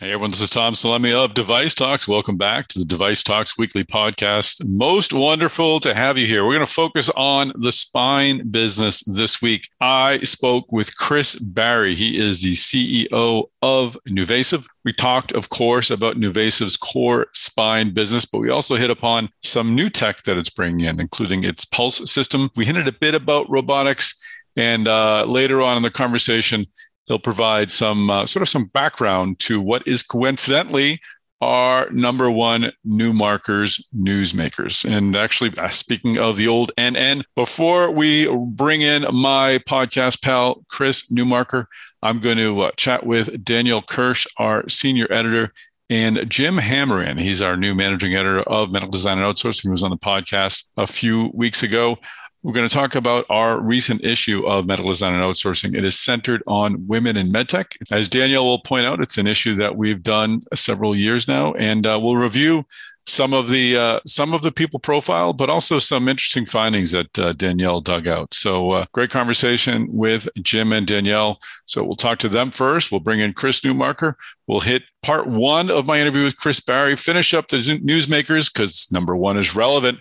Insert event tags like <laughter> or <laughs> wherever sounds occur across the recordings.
Hey everyone, this is Tom Salemi of Device Talks. Welcome back to the Device Talks weekly podcast. Most wonderful to have you here. We're going to focus on the spine business this week. I spoke with Chris Barry. He is the CEO of NuVasive. We talked, of course, about NuVasive's core spine business, but we also hit upon some new tech that it's bringing in, including its pulse system. We hinted a bit about robotics. And uh, later on in the conversation, They'll provide some uh, sort of some background to what is coincidentally our number one Newmarker's newsmakers. And actually, uh, speaking of the old NN, before we bring in my podcast pal, Chris Newmarker, I'm going to uh, chat with Daniel Kirsch, our senior editor, and Jim Hammerand. He's our new managing editor of Medical Design and Outsourcing, who was on the podcast a few weeks ago. We're going to talk about our recent issue of medical design and outsourcing. It is centered on women in medtech. As Danielle will point out, it's an issue that we've done several years now, and uh, we'll review some of the uh, some of the people profile, but also some interesting findings that uh, Danielle dug out. So uh, great conversation with Jim and Danielle. So we'll talk to them first. We'll bring in Chris Newmarker. We'll hit part one of my interview with Chris Barry. Finish up the newsmakers because number one is relevant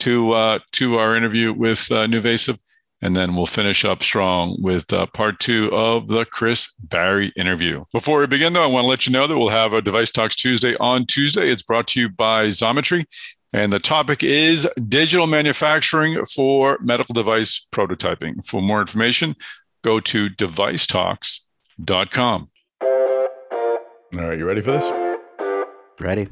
to uh, to our interview with uh, NuVasive, and then we'll finish up strong with uh, part two of the Chris Barry interview. Before we begin, though, I want to let you know that we'll have a Device Talks Tuesday on Tuesday. It's brought to you by Xometry. And the topic is digital manufacturing for medical device prototyping. For more information, go to devicetalks.com. All right, you ready for this? Ready.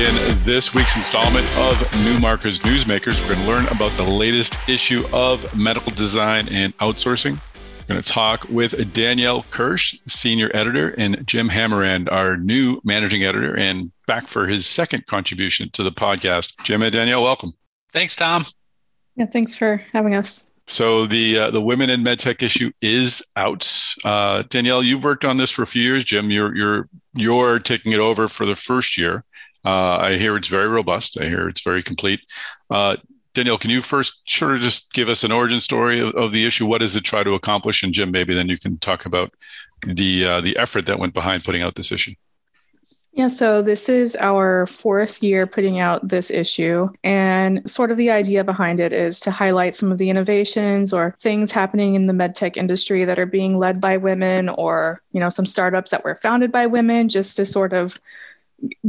Begin this week's installment of Newmarker's Newsmakers. We're going to learn about the latest issue of medical design and outsourcing. We're going to talk with Danielle Kirsch, senior editor, and Jim Hammerand, our new managing editor, and back for his second contribution to the podcast. Jim and Danielle, welcome. Thanks, Tom. Yeah, thanks for having us. So the uh, the women in medtech issue is out. Uh, Danielle, you've worked on this for a few years. Jim, you're you're you're taking it over for the first year. Uh, I hear it's very robust. I hear it's very complete. Uh, Danielle, can you first sort of just give us an origin story of, of, the issue? What does it try to accomplish? And Jim, maybe then you can talk about the uh, the effort that went behind putting out this issue. Yeah, so this is our fourth year putting out this issue. And sort of the idea behind it is to highlight some of the innovations or things happening in the medtech industry that are being led by women or, you know, some startups that were founded by women, just to sort of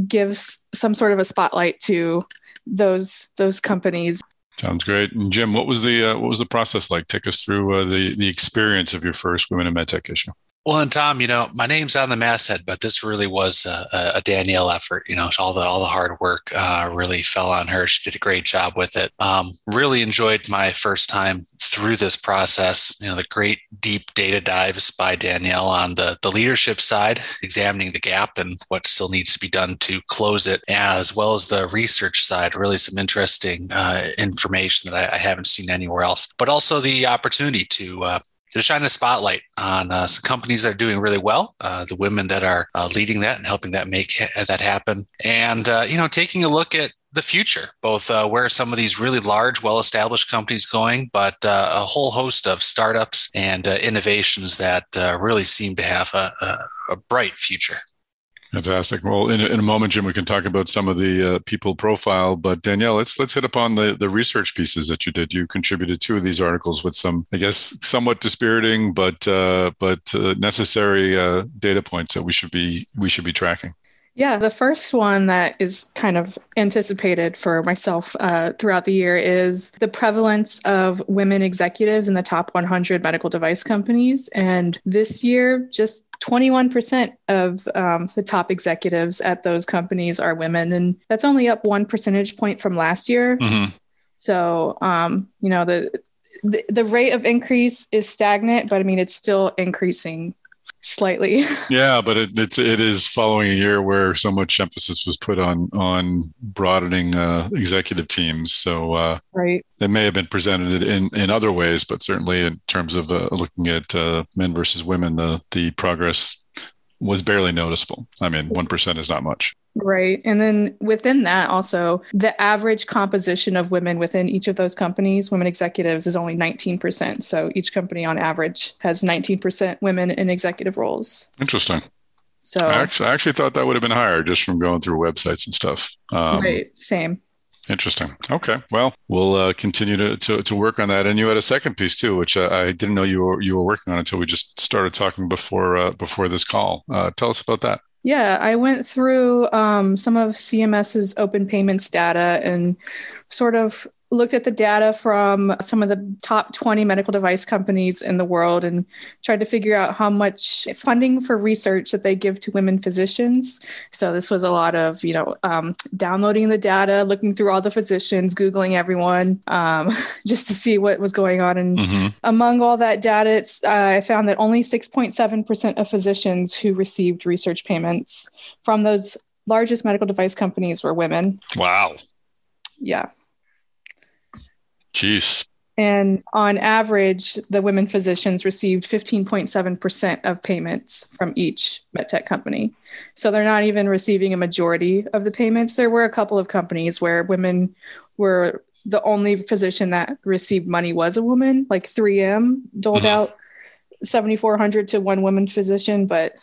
give some sort of a spotlight to those those companies. Sounds great. And Jim, what was the uh, what was the process like? Take us through uh, the the experience of your first Women in MedTech issue. Well, and Tom, you know, my name's on the masthead, but this really was a, a Danielle effort. You know, all the all the hard work uh, really fell on her. She did a great job with it. Um, really enjoyed my first time through this process. You know, the great deep data dives by Danielle on the the leadership side, examining the gap and what still needs to be done to close it, as well as the research side. Really, some interesting uh, information that I, I, haven't seen anywhere else. But also the opportunity to uh, to shine a spotlight on uh, some companies that are doing really well, uh, the women that are uh, leading that and helping that make ha- that happen, and uh, you know, taking a look at the future, both uh, where some of these really large, well-established companies going, but uh, a whole host of startups and innovations that really seem to have a, a, a bright future. Fantastic. Well, in a, in a moment, Jim, we can talk about some of the uh, people profile. But Danielle, let's let's hit upon the the research pieces that you did. You contributed two of these articles with some, I guess, somewhat dispiriting but uh, but uh, necessary uh, data points that we should be we should be tracking. Yeah, the first one that is kind of anticipated for myself uh, throughout the year is the prevalence of women executives in the top 100 medical device companies. And this year, just 21% of um, the top executives at those companies are women. And that's only up one percentage point from last year. Mm-hmm. So, um, you know, the, the, the rate of increase is stagnant, but I mean, it's still increasing slightly. <laughs> yeah, but it, it's it is following a year where so much emphasis was put on on broadening uh, executive teams. So uh, right, it may have been presented in in other ways, but certainly in terms of uh, looking at uh, men versus women, the the progress was barely noticeable. I mean, 1% is not much. Right. And then within that, also, the average composition of women within each of those companies, women executives, is only 19%. So each company on average has 19% women in executive roles. Interesting. So I actually, I actually thought that would have been higher just from going through websites and stuff. Um, right. Same. Interesting. Okay. Well, we'll uh, continue to, to, to, work on that. And you had a second piece too, which uh, I didn't know you were you were working on until we just started talking before uh, before this call. Uh, tell us about that. Yeah, I went through um, some of CMS's open payments data and sort of looked at the data from some of the top 20 medical device companies in the world and tried to figure out how much funding for research that they give to women physicians. So this was a lot of, you know, um, downloading the data, looking through all the physicians, Googling everyone, um, <laughs> just to see what was going on. And mm-hmm. among all that data, uh, I found that only 6.7% of physicians who received research payments from those largest medical device companies were women. Wow. Yeah. Jeez. And on average, the women physicians received 15.7% of payments from each medtech company. So they're not even receiving a majority of the payments. There were a couple of companies where women were the only physician that received money was a woman, like 3M doled mm-hmm. out 7,400 to one woman physician, but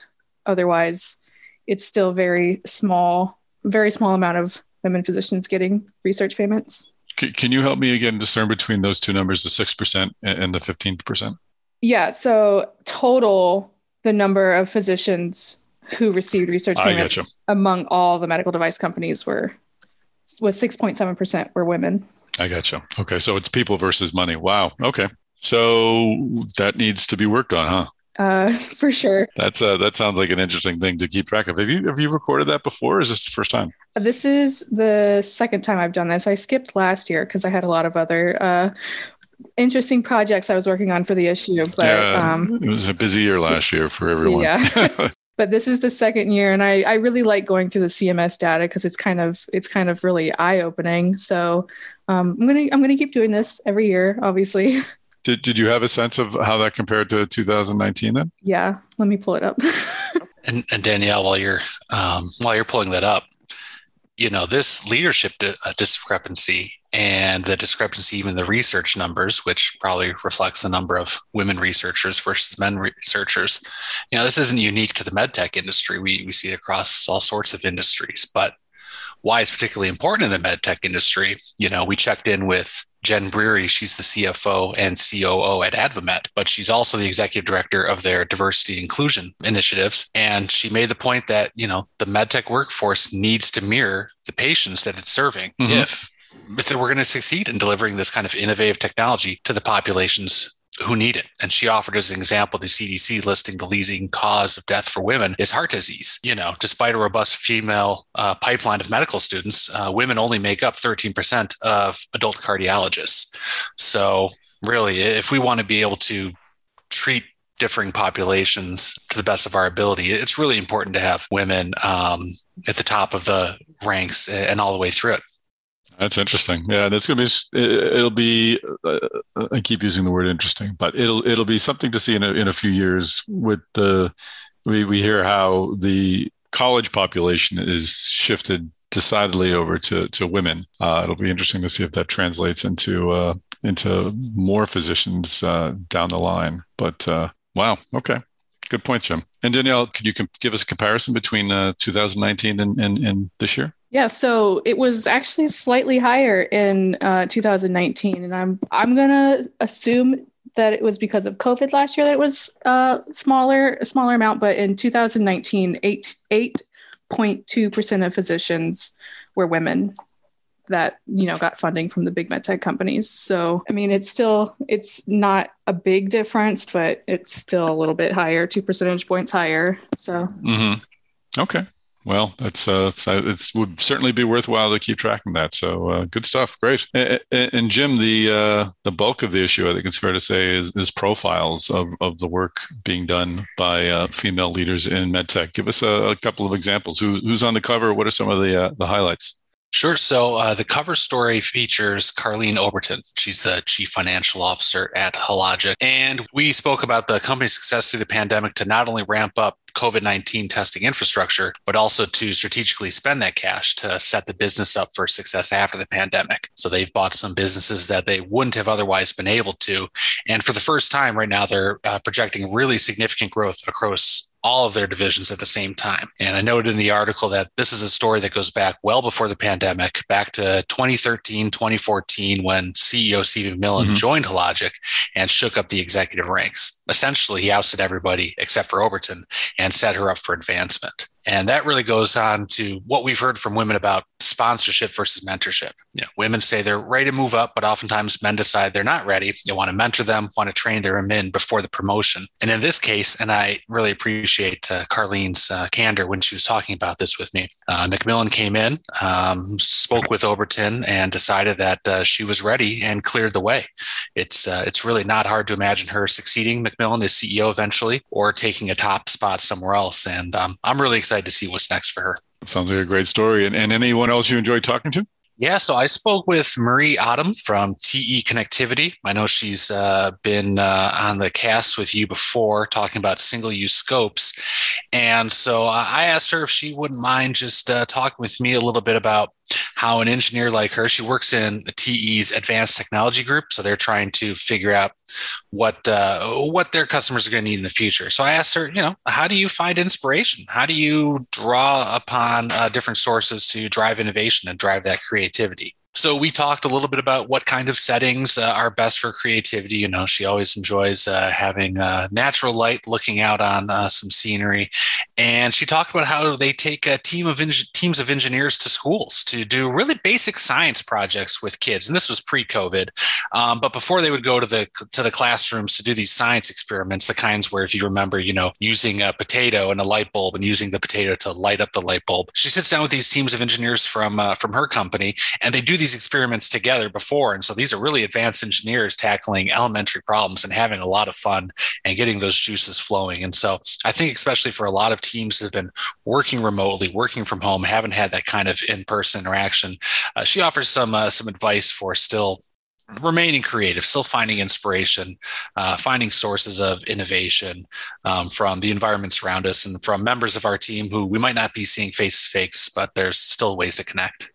otherwise, it's still very small, very small amount of women physicians getting research payments. Can you help me again discern between those two numbers, the 6% and the 15%? Yeah. So, total, the number of physicians who received research payments among all the medical device companies were was 6.7% were women. I gotcha. Okay. So, it's people versus money. Wow. Okay. So, that needs to be worked on, huh? Uh, <laughs> for sure. That's uh, that sounds like an interesting thing to keep track of. Have you have you recorded that before? Or is this the first time? This is the second time I've done this. I skipped last year because I had a lot of other uh, interesting projects I was working on for the issue. But yeah, um, it was a busy year last year for everyone. Yeah. <laughs> <laughs> but this is the second year and I, I really like going through the cms data because it's kind of it's kind of really eye-opening so um, i'm gonna i'm gonna keep doing this every year obviously Did, did you have a sense of how that compared to 2019 then? Yeah, let me pull it up. <laughs> and, and, Danielle, while you're um, while you're pulling that up, you know this leadership di- uh, discrepancy and the discrepancy even the research numbers which probably reflects the number of women researchers versus men researchers you know this isn't unique to the medtech industry we, we see it across all sorts of industries but why it's particularly important in the medtech industry you know we checked in with Jen Breary, she's the CFO and COO at AdvaMed, but she's also the executive director of their diversity inclusion initiatives. And she made the point that, you know, the medtech workforce needs to mirror the patients that it's serving mm-hmm. if if we're going to succeed in delivering this kind of innovative technology to the populations who need it. And she offered as an example the CDC listing the leading cause of death for women is heart disease. You know, despite a robust female uh, pipeline of medical students, uh, women only make up 13% of adult cardiologists. So, really, if we want to be able to treat differing populations to the best of our ability, it's really important to have women um, at the top of the ranks and all the way through it. That's interesting. Yeah, that's gonna be. It'll be. Uh, I keep using the word interesting, but it'll it'll be something to see in a, in a few years. With the we we hear how the college population is shifted decidedly over to to women. Uh, it'll be interesting to see if that translates into uh, into more physicians uh, down the line. But uh, wow, okay, good point, Jim. And Danielle, could you give us a comparison between uh, 2019 and, and, and this year? Yeah, so it was actually slightly higher in uh, 2019, and I'm I'm gonna assume that it was because of COVID last year that it was uh, smaller a smaller amount. But in 2019, eight eight point two percent of physicians were women that you know got funding from the big med tech companies. So I mean, it's still it's not a big difference, but it's still a little bit higher, two percentage points higher. So. Mm-hmm. Okay. Well, that's uh, it's, would certainly be worthwhile to keep tracking that. So uh, good stuff, great. And, and Jim, the uh, the bulk of the issue, I think it's fair to say, is, is profiles of, of the work being done by uh, female leaders in medtech. Give us a, a, couple of examples. Who, who's on the cover? What are some of the uh, the highlights? Sure. So uh, the cover story features Karleen Oberton. She's the chief financial officer at Hologic. And we spoke about the company's success through the pandemic to not only ramp up COVID 19 testing infrastructure, but also to strategically spend that cash to set the business up for success after the pandemic. So they've bought some businesses that they wouldn't have otherwise been able to. And for the first time right now, they're uh, projecting really significant growth across all of their divisions at the same time. And I noted in the article that this is a story that goes back well before the pandemic, back to 2013, 2014, when CEO Steve MacMillan mm-hmm. joined Hologic and shook up the executive ranks. Essentially, he ousted everybody except for Oberton and set her up for advancement. And that really goes on to what we've heard from women about sponsorship versus mentorship. You know, women say they're ready to move up, but oftentimes men decide they're not ready. They want to mentor them, want to train their men before the promotion. And in this case, and I really appreciate uh, Karleen's uh, candor when she was talking about this with me. Uh, MacMillan came in, um, spoke with Oberton, and decided that uh, she was ready and cleared the way. It's uh, it's really not hard to imagine her succeeding MacMillan as CEO eventually, or taking a top spot somewhere else. And um, I'm really excited to see what's next for her. Sounds like a great story. And, and anyone else you enjoyed talking to? Yeah, so I spoke with Marie Autumn from TE Connectivity. I know she's uh, been uh, on the cast with you before talking about single use scopes. And so I asked her if she wouldn't mind just uh, talking with me a little bit about how an engineer like her, she works in TE's advanced technology group. So they're trying to figure out what uh, what their customers are going to need in the future. So I asked her, you know, how do you find inspiration? How do you draw upon uh, different sources to drive innovation and drive that creativity? So we talked a little bit about what kind of settings uh, are best for creativity. You know, she always enjoys uh, having uh, natural light, looking out on uh, some scenery, and she talked about how they take a team of eng- teams of engineers to schools to do really basic science projects with kids. And this was pre-COVID, um, but before they would go to the to the classrooms to do these science experiments, the kinds where, if you remember, you know, using a potato and a light bulb and using the potato to light up the light bulb. She sits down with these teams of engineers from uh, from her company, and they do these these experiments together before. And so these are really advanced engineers tackling elementary problems and having a lot of fun and getting those juices flowing. And so I think, especially for a lot of teams that have been working remotely, working from home, haven't had that kind of in person interaction, uh, she offers some, uh, some advice for still remaining creative, still finding inspiration, uh, finding sources of innovation um, from the environments around us and from members of our team who we might not be seeing face to face, but there's still ways to connect.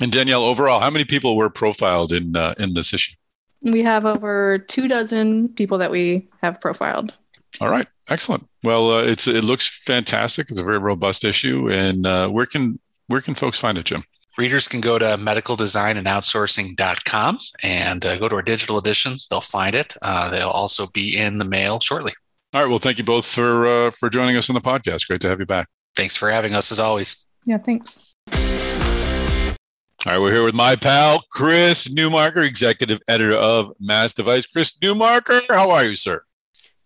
And Danielle, overall, how many people were profiled in uh, in this issue? We have over two dozen people that we have profiled. All right, excellent. Well, uh, it's it looks fantastic. It's a very robust issue, and uh, where can where can folks find it, Jim? Readers can go to medicaldesignandoutsourcing.com and uh, go to our digital edition. They'll find it. Uh, they'll also be in the mail shortly. All right. Well, thank you both for uh, for joining us on the podcast. Great to have you back. Thanks for having us, as always. Yeah, thanks. All right, we're here with my pal, Chris Newmarker, executive editor of Mass Device. Chris Newmarker, how are you, sir?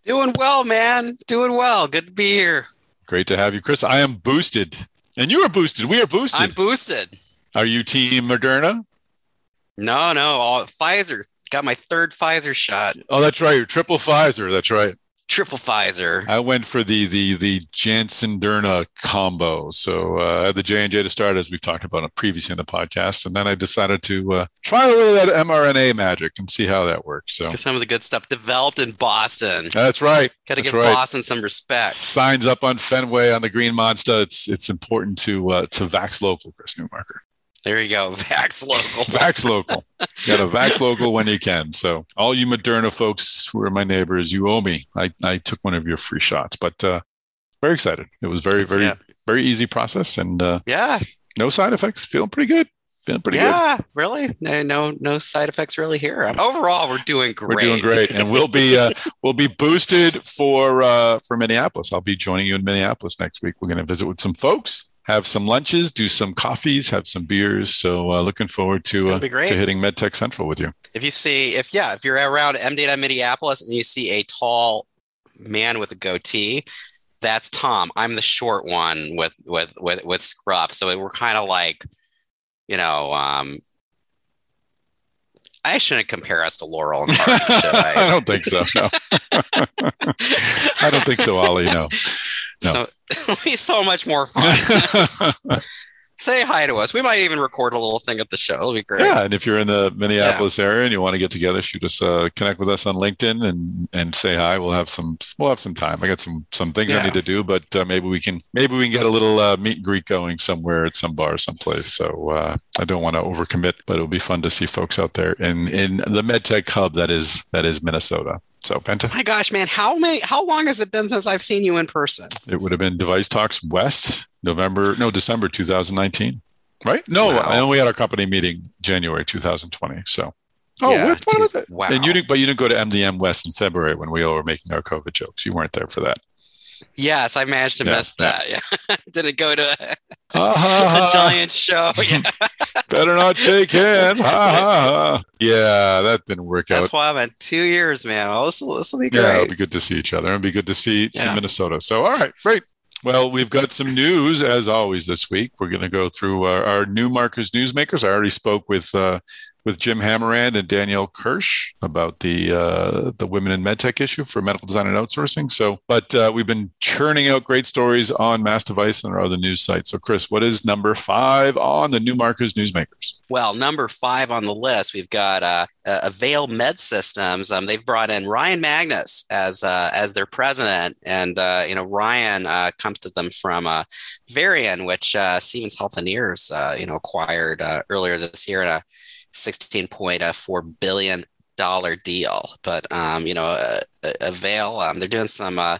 Doing well, man. Doing well. Good to be here. Great to have you, Chris. I am boosted, and you are boosted. We are boosted. I'm boosted. Are you Team Moderna? No, no. All, Pfizer. Got my third Pfizer shot. Oh, that's right. You're triple Pfizer. That's right triple Pfizer. I went for the the the Janssen Derna combo. So uh, had the J and J to start, as we've talked about previously in the podcast, and then I decided to uh, try a little bit of that mRNA magic and see how that works. So some of the good stuff developed in Boston. That's right. Got to give right. Boston some respect. Signs up on Fenway on the Green Monster. It's it's important to uh, to Vax local, Chris Newmarker. There you go. <laughs> Vax local. Vax local. Got to Vax <laughs> local when you can. So all you Moderna folks who are my neighbors, you owe me. I, I took one of your free shots, but uh, very excited. It was very, very, very easy process and uh, yeah, no side effects. Feeling pretty good. Feeling pretty yeah, good. Yeah, really. No, no, no side effects really here. Overall, we're doing great. We're doing great, and we'll be uh, <laughs> we'll be boosted for uh, for Minneapolis. I'll be joining you in Minneapolis next week. We're going to visit with some folks have some lunches, do some coffees, have some beers. So uh, looking forward to uh, to hitting MedTech Central with you. If you see, if yeah, if you're around MD&M Minneapolis and you see a tall man with a goatee, that's Tom. I'm the short one with with with with scruff. So we're kind of like, you know, um, I shouldn't compare us to Laurel and Hardy, <laughs> I? I don't think so. No. <laughs> I don't think so, Ollie. No. No. So <laughs> be so much more fun. <laughs> say hi to us. We might even record a little thing at the show. It'll be great. Yeah, and if you're in the Minneapolis yeah. area and you want to get together, shoot us, uh, connect with us on LinkedIn and and say hi. We'll have some we'll have some time. I got some some things yeah. I need to do, but uh, maybe we can maybe we can get a little uh, meet and greet going somewhere at some bar someplace. So uh, I don't want to overcommit, but it'll be fun to see folks out there in in the MedTech hub that is that is Minnesota. So Penta. My gosh, man, how many how long has it been since I've seen you in person? It would have been Device Talks West, November, no, December 2019. Right? No, wow. I we had our company meeting January 2020. So Oh, yeah, what, what wow. And you didn't, but you didn't go to MDM West in February when we all were making our COVID jokes. You weren't there for that. Yes, I managed to yeah, miss that. Yeah, <laughs> didn't go to <laughs> a, a giant show. <laughs> Yeah. Better not shake hands. yeah, that didn't work That's out. That's why I'm at two years, man. Oh, this will, this will be great. Yeah, it'll be good to see each other. It'll be good to see, see Minnesota. So, all right, great. Well, we've got some news as always this week. We're going to go through our, our Newmarker's Newsmakers. I already spoke with uh, with Jim Hammerand and Danielle Kirsch about the uh, the women in medtech issue for medical design and outsourcing. So, but uh, we've been churning out great stories on Mass Device and our other news sites. So, Chris, what is number five on the Newmarker's Newsmakers? Well, number five on the list, we've got uh, Avail Med Systems. Um, they've brought in Ryan Magnus as uh, as their president, and uh, you know Ryan uh, comes to them from Varian, which Siemens Healthineers you know acquired earlier this year in a 16.4 billion dollar deal. But um, you know, uh, uh, Avail, um, they're doing some uh,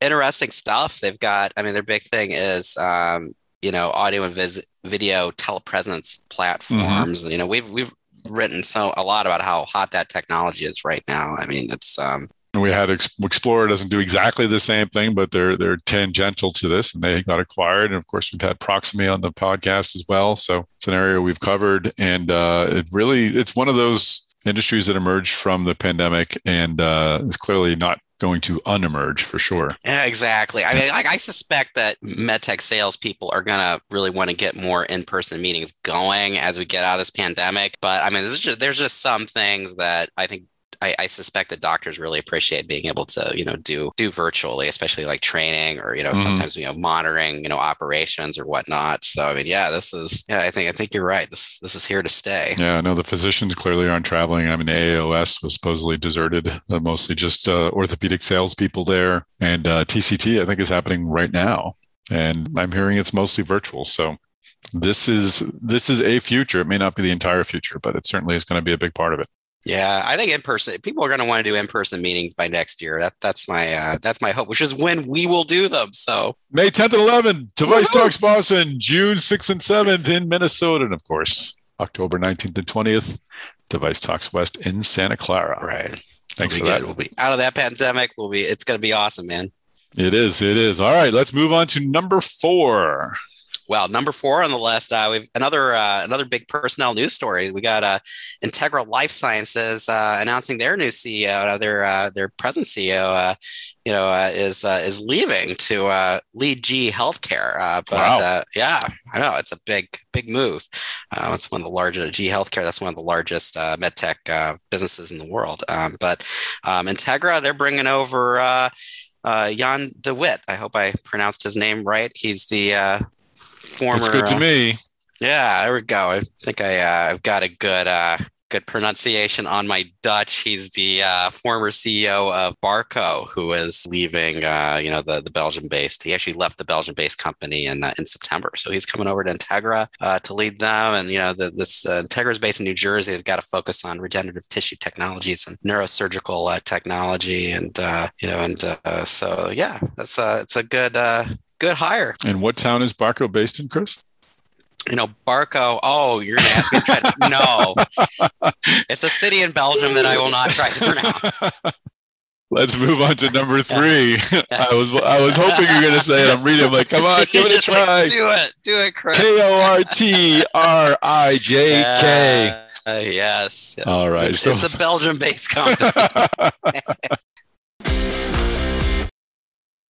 interesting stuff. They've got, I mean, their big thing is um, you know, audio and vis- video telepresence platforms. Mm-hmm. You know, we've we've written so a lot about how hot that technology is right now. I mean, it's um, we had Explorer doesn't do exactly the same thing, but they're they're tangential to this, and they got acquired. And of course, we've had Proximie on the podcast as well, so it's an area we've covered, and uh, it really it's one of those industries that emerged from the pandemic, and uh, is clearly not going to unemerge for sure. Yeah, exactly. I mean, I, I suspect that medtech salespeople are going to really want to get more in-person meetings going as we get out of this pandemic. But I mean, just, there's just some things that I think I, I, suspect that doctors really appreciate being able to, you know, do do virtually, especially like training or you know mm-hmm. sometimes you know monitoring, you know, operations or whatnot. So I mean, yeah, this is yeah, I think I think you're right. This this is here to stay. Yeah, no, the physicians clearly aren't traveling. I mean, AAOS was supposedly deserted, uh, mostly just uh, orthopedic salespeople there, and uh, TCT I think is happening right now, and I'm hearing it's mostly virtual. So this is this is a future. It may not be the entire future, but it certainly is going to be a big part of it. Yeah, I think in person people are going to want to do in person meetings by next year. That that's my uh, that's my hope, which is when we will do them. So May 10th and 11th, Device Talks Boston, June 6th and 7th in Minnesota, and of course October 19th and 20th, Device Talks West in Santa Clara. Right. Thanks we'll for that. We'll be out of that pandemic. We'll be. It's going to be awesome, man. It is. It is. All right. Let's move on to number four. Well, number four on the list, uh, we've another uh, another big personnel news story. We got uh, Integra Life Sciences uh, announcing their new CEO, uh, their uh, their present CEO, uh, you know, uh, is uh, is leaving to uh, lead GE Healthcare. Uh, but wow. uh, yeah, I know it's a big big move. Uh, it's one of the largest GE Healthcare. That's one of the largest uh, medtech uh, businesses in the world. Um, but um, Integra, they're bringing over. Uh, uh, Jan de Wit. I hope I pronounced his name right. He's the uh, former. That's good to uh, me. Yeah, there we go. I think I uh, I've got a good uh, good pronunciation on my Dutch. He's the uh, former CEO of Barco, who is leaving, uh, you know, the, the Belgian based. He actually left the Belgian based company in uh, in September, so he's coming over to Integra uh, to lead them. And you know, the, this uh, Integra is based in New Jersey. They've got to focus on regenerative tissue technologies and neurosurgical uh, technology, and you know, and so yeah, that's uh, it's a good good hire. And what town is Barco based in, Chris? You know, Barco. Oh, you're gonna ask me to try to, no. <laughs> It's a city in Belgium that I will not try to pronounce. <laughs> Let's move on to number three. I was I was hoping you're going to say it. I'm reading. I'm like, come on, <laughs> give it a try. Like, do it, do it, Chris. K O R T R I J K. Uh, yes, yes. All right. It's, so. it's a Belgium-based company.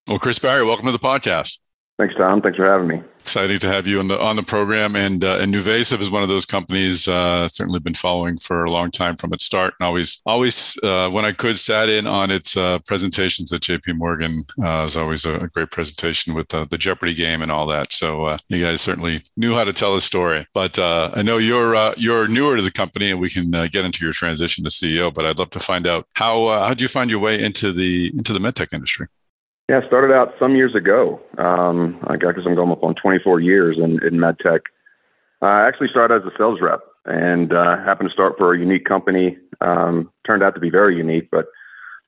Well, Chris Barry, welcome to the podcast. Thanks, Tom. Thanks for having me. Exciting to have you on the on the program. And uh, and NuVasive is one of those companies uh, certainly been following for a long time from its start, and always always uh, when I could sat in on its uh, presentations at J.P. Morgan. Uh, it was always a, a, great presentation with uh, the Jeopardy game and all that. So uh, you guys certainly knew how to tell a story. But I know you're you're newer to the company, and we can get into your transition to CEO. But I'd love to find out how how did you find your way into the into the medtech industry? Yeah, I started out some years ago. Um, I guess I'm going up on 24 years in, in med tech. I actually started as a sales rep and uh, happened to start for a unique company. Um, turned out to be very unique, but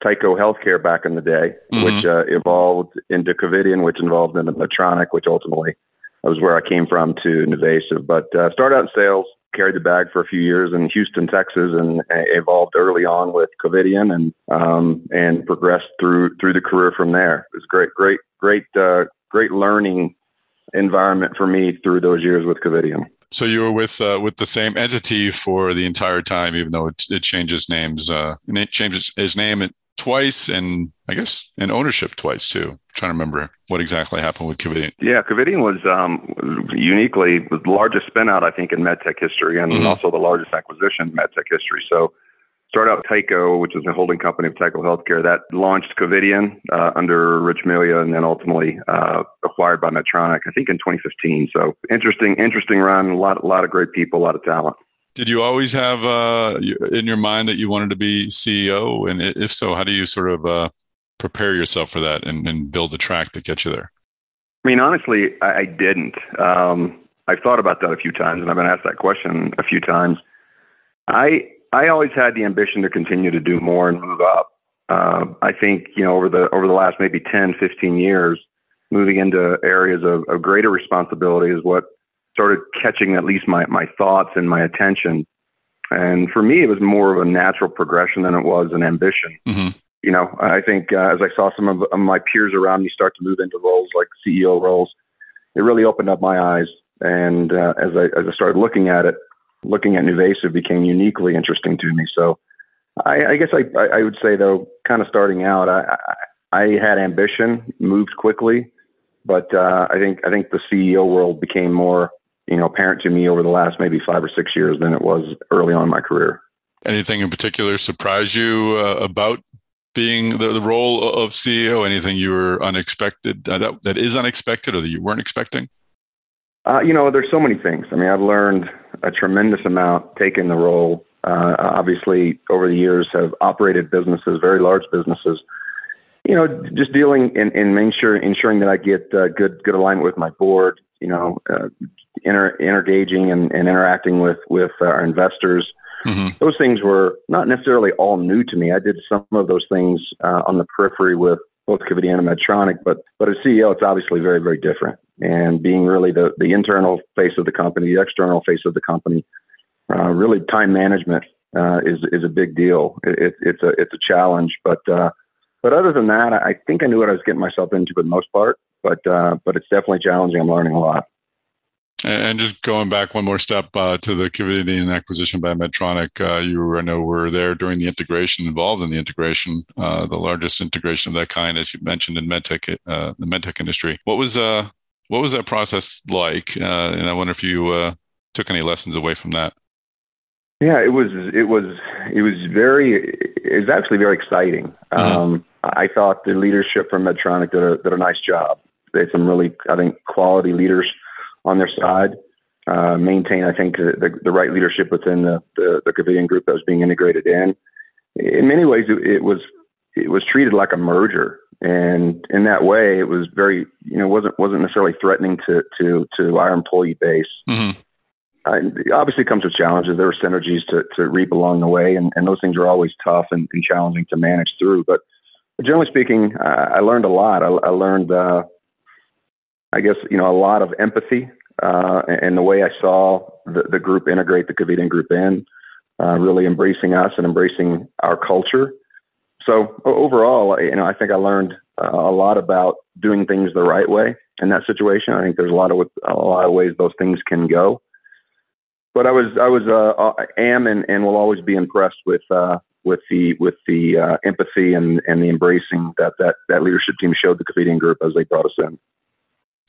Tyco Healthcare back in the day, mm-hmm. which uh, evolved into Covidien, which involved into Medtronic, which ultimately was where I came from to NuVasive. But uh, started out in sales, carried the bag for a few years in Houston, Texas, and evolved early on with Covidien and um, and progressed through through the career from there. It was great, great, great, uh, great learning environment for me through those years with Covidien. So you were with uh, with the same entity for the entire time, even though it, it changes names. Uh, it changes his name twice, and I guess in ownership twice too. I'm trying to remember what exactly happened with Covidien. Yeah, Covidien was um, uniquely the largest spinout I think in medtech history, and mm-hmm. also the largest acquisition in medtech history. So started out Tyco, which is a holding company of Tyco Healthcare, that launched Covidien uh, under Rich Meelia, and then ultimately uh, acquired by Medtronic, I think in 2015. So interesting, interesting run. A lot, a lot of great people, a lot of talent. Did you always have uh, in your mind that you wanted to be CEO? And if so, how do you sort of uh, prepare yourself for that and, and, build the track that gets you there? I mean, honestly, I, I didn't. Um, I've thought about that a few times, and I've been asked that question a few times. I I always had the ambition to continue to do more and move up. Uh, I think you know over the over the last maybe 10, 15 years, moving into areas of, of greater responsibility is what started catching at least my my thoughts and my attention. And for me, it was more of a natural progression than it was an ambition. Mm-hmm. You know, I think uh, as I saw some of, of my peers around me start to move into roles like CEO roles, it really opened up my eyes. And uh, as I as I started looking at it, looking at NuVasive became uniquely interesting to me. So I, I guess I, I would say though, kind of starting out, I, I had ambition, moved quickly, but uh, I think I think the CEO world became more you know apparent to me over the last maybe five or six years than it was early on in my career. Anything in particular surprise you uh, about being the, the, role of CEO? Anything you were unexpected uh, that that is unexpected or that you weren't expecting? Uh, you know, there's so many things. I mean, I've learned a tremendous amount taking the role. Uh, obviously, over the years, have operated businesses, very large businesses. You know, just dealing and, and making sure, ensuring that I get uh, good good alignment with my board. You know, uh, inter, interengaging and, and interacting with with our investors. Mm-hmm. Those things were not necessarily all new to me. I did some of those things uh, on the periphery with both Covidien and Medtronic, but but as CEO, it's obviously very very different. And being really the the internal face of the company, the external face of the company, uh, really time management uh, is is a big deal. It, it's a it's a challenge, but uh, but other than that, I think I knew what I was getting myself into for the most part. But uh, but it's definitely challenging. I'm learning a lot. And just going back one more step uh, to the Covidien acquisition by Medtronic, uh, you I know were there during the integration, involved in the integration, uh, the largest integration of that kind, as you mentioned in medtech, uh, the medtech industry. What was uh, what was that process like? Uh, and I wonder if you took any lessons away from that. Yeah, it was it was it was very it was actually very exciting. Mm-hmm. Um, I thought the leadership from Medtronic did a did a nice job. They had some really I think quality leaders on their side. Uh, maintain, I think, the, the, right leadership within the, the, the Covidien group that was being integrated in. In many ways, it, it was it was treated like a merger, and in that way, it was very you know wasn't wasn't necessarily threatening to to to our employee base. Mm-hmm. Uh, it obviously comes with challenges. There were synergies to, to reap along the way, and, and those things are always tough and, and challenging to manage through. But generally speaking, uh, I learned a lot. I, I learned, uh, I guess, you know, a lot of empathy uh, and the way I saw the, the group integrate the Covidien group in, uh, really embracing us and embracing our culture. So overall, you know, I think I learned uh, a lot about doing things the right way in that situation. I think there's a lot of a lot of ways those things can go. But I was I was uh, uh am and, and will always be impressed with uh, with the with the uh, empathy and, and the embracing that, that that leadership team showed the Covidien group as they brought us in.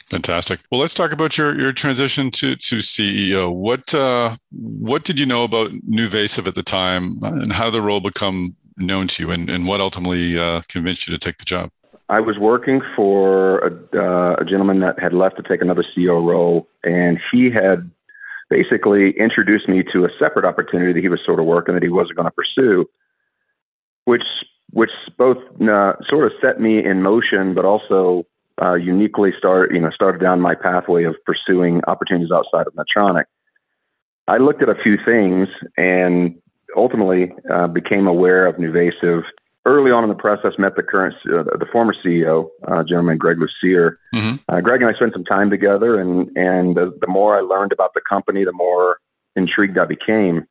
Fantastic. Well, let's talk about your, your transition to, to CEO. What uh, what did you know about NuVasive at the time, and how did the role become known to you, and, and what ultimately uh, convinced you to take the job? I was working for a, uh, a gentleman that had left to take another CEO role, and he had basically introduced me to a separate opportunity that he was sort of working that he wasn't going to pursue, which which both uh, sort of set me in motion, but also uh, uniquely start you know started down my pathway of pursuing opportunities outside of Medtronic. I looked at a few things and ultimately uh, became aware of NuVasive early on in the process. Met the current uh, the former CEO, uh, gentleman Greg Lucier. Mm-hmm. Uh, Greg and I spent some time together, and and the, the more I learned about the company, the more intrigued I became.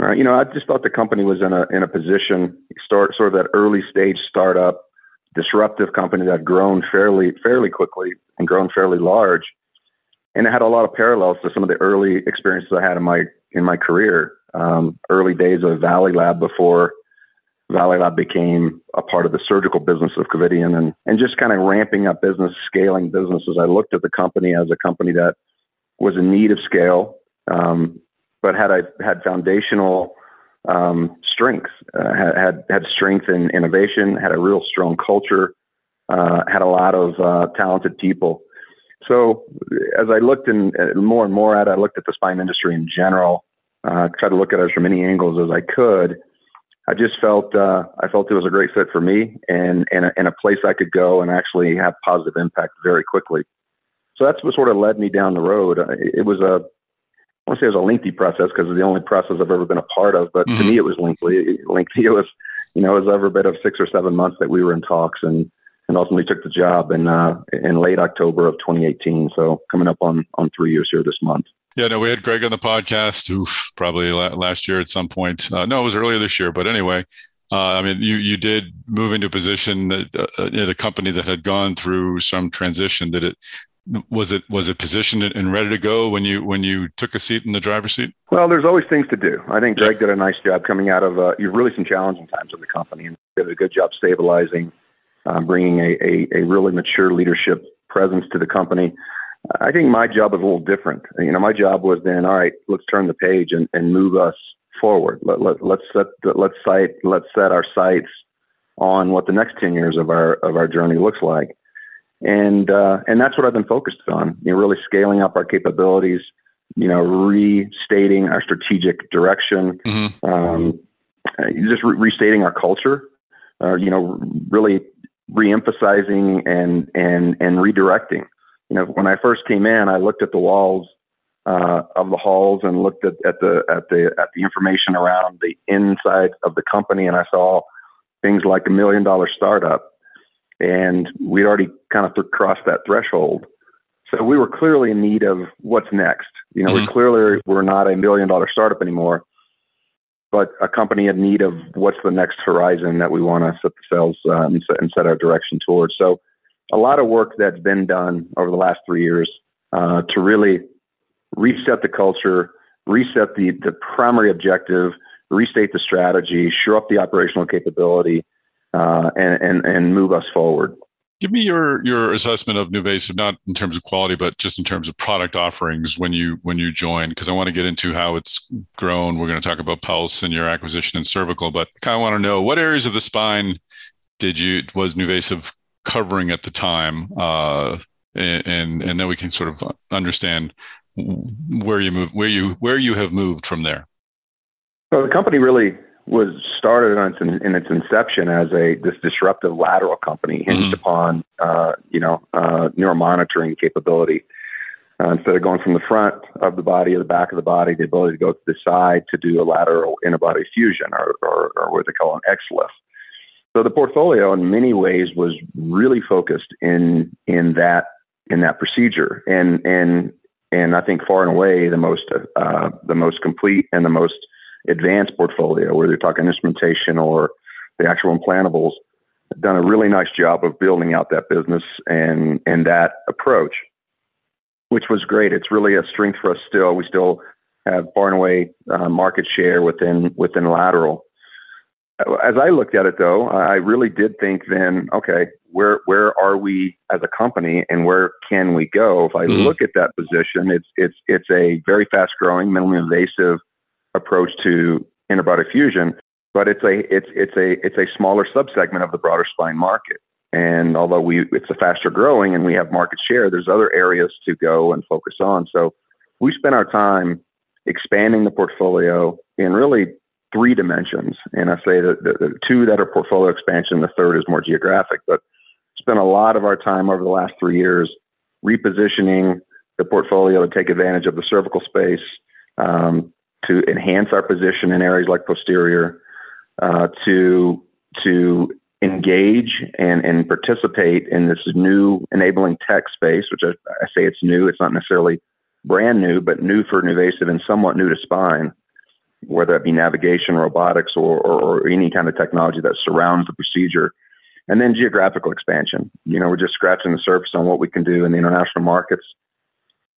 You know, I just thought the company was in a in a position, start sort of that early stage startup disruptive company that had grown fairly fairly quickly and grown fairly large, and it had a lot of parallels to some of the early experiences I had in my in my career. Um, early days of Valleylab before Valleylab became a part of the surgical business of Covidien, and and just kind of ramping up business, scaling businesses. I looked at the company as a company that was in need of scale, um, but had a had foundational um, strengths, uh, had had strength in innovation, had a real strong culture, uh, had a lot of uh, talented people. So as I looked in uh, more and more at, it, I looked at the spine industry in general, uh, tried to look at it from many angles as I could. I just felt uh, I felt it was a great fit for me and and a, and a place I could go and actually have positive impact very quickly. So that's what sort of led me down the road. It was a I want to say it was a lengthy process because it's the only process I've ever been a part of. But mm-hmm. to me, it was lengthy. Lengthy. It was, you know, it was every bit of six or seven months that we were in talks, and and ultimately took the job in uh, in late October of 2018. So coming up on on three years here this month. Yeah, no, we had Greg on the podcast. Oof, probably last year at some point. Uh, no, it was earlier this year. But anyway, uh, I mean, you you did move into a position that, uh, at a company that had gone through some transition. Did it was it was it positioned and ready to go when you when you took a seat in the driver's seat? Well, there's always things to do. I think Greg did a nice job coming out of uh, you've really some challenging times in the company, and did a good job stabilizing, um, bringing a, a, a really mature leadership presence to the company. I think my job was a little different. You know, my job was then, all right, let's turn the page and, and move us forward. Let, let, let's set the, let's site let's set our sights on what the next ten years of our of our journey looks like and uh, and that's what I've been focused on. You know, really scaling up our capabilities. You know, restating our strategic direction. Mm-hmm. Um, just re- restating our culture. Uh, you know, really reemphasizing and and and redirecting. You know, when I first came in, I looked at the walls uh, of the halls and looked at, at the at the at the information around the inside of the company, and I saw things like a million dollar startup and we'd already kind of th- crossed that threshold. So we were clearly in need of what's next. You know, mm-hmm. we clearly were not a million dollar startup anymore, but a company in need of what's the next horizon that we want to set ourselves um, and, set, and set our direction towards. So a lot of work that's been done over the last three years uh, to really reset the culture, reset the, the primary objective, restate the strategy, shore up the operational capability, uh, and, and, and move us forward. Give me your your assessment of NuVasive, not in terms of quality, but just in terms of product offerings when you when you join, because I want to get into how it's grown. We're going to talk about Pulse and your acquisition in cervical, but I kind of want to know what areas of the spine did you was NuVasive covering at the time, uh, and and then we can sort of understand where you move where you where you have moved from there. So the company really was started in its, in its inception as a this disruptive lateral company hinged mm-hmm. upon uh, you know uh, neuromonitoring capability. Uh, instead of going from the front of the body or the back of the body, the ability to go to the side to do a lateral interbody fusion or, or, or what they call an XLIF. So the portfolio, in many ways, was really focused in in that in that procedure, and and and I think far and away the most uh, the most complete and the most advanced portfolio, whether you're talking instrumentation or the actual implantables, done a really nice job of building out that business and and that approach, which was great. It's really a strength for us still. We still have far and away uh, market share within within lateral. as I looked at it, though, I really did think then, okay, where where are we as a company, and where can we go? If I mm-hmm. look at that position, it's it's it's a very fast growing, minimally invasive approach to interbody fusion, but it's a it's it's a it's a smaller subsegment of the broader spine market. And although we it's a faster growing and we have market share, there's other areas to go and focus on. So we spent our time expanding the portfolio in really three dimensions. And I say that the, the two that are portfolio expansion, the third is more geographic, but spent a lot of our time over the last three years repositioning the portfolio to take advantage of the cervical space, um, to enhance our position in areas like posterior, uh, to to engage and, and participate in this new enabling tech space, which I, I say it's new. It's not necessarily brand new, but new for NuVasive and somewhat new to spine whether it be navigation, robotics, or, or, or, any kind of technology that surrounds the procedure. And then geographical expansion. You know, we're just scratching the surface on what we can do in the international markets.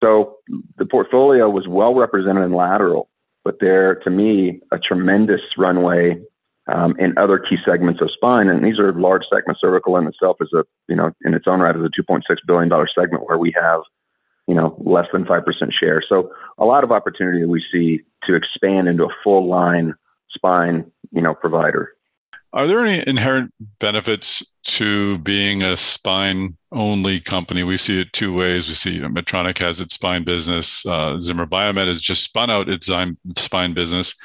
So the portfolio was well represented in lateral, but there, to me, a tremendous runway um, in other key segments of spine. And these are large segments. Cervical in itself is a, you know, in its own right is a $2.6 billion segment where we have you know, less than 5% share. So a lot of opportunity that we see to expand into a full line spine, you know, provider. Are there any inherent benefits to being a spine only company? We see it two ways. We see Medtronic has its spine business. Uh, Zimmer Biomet has just spun out its spine business.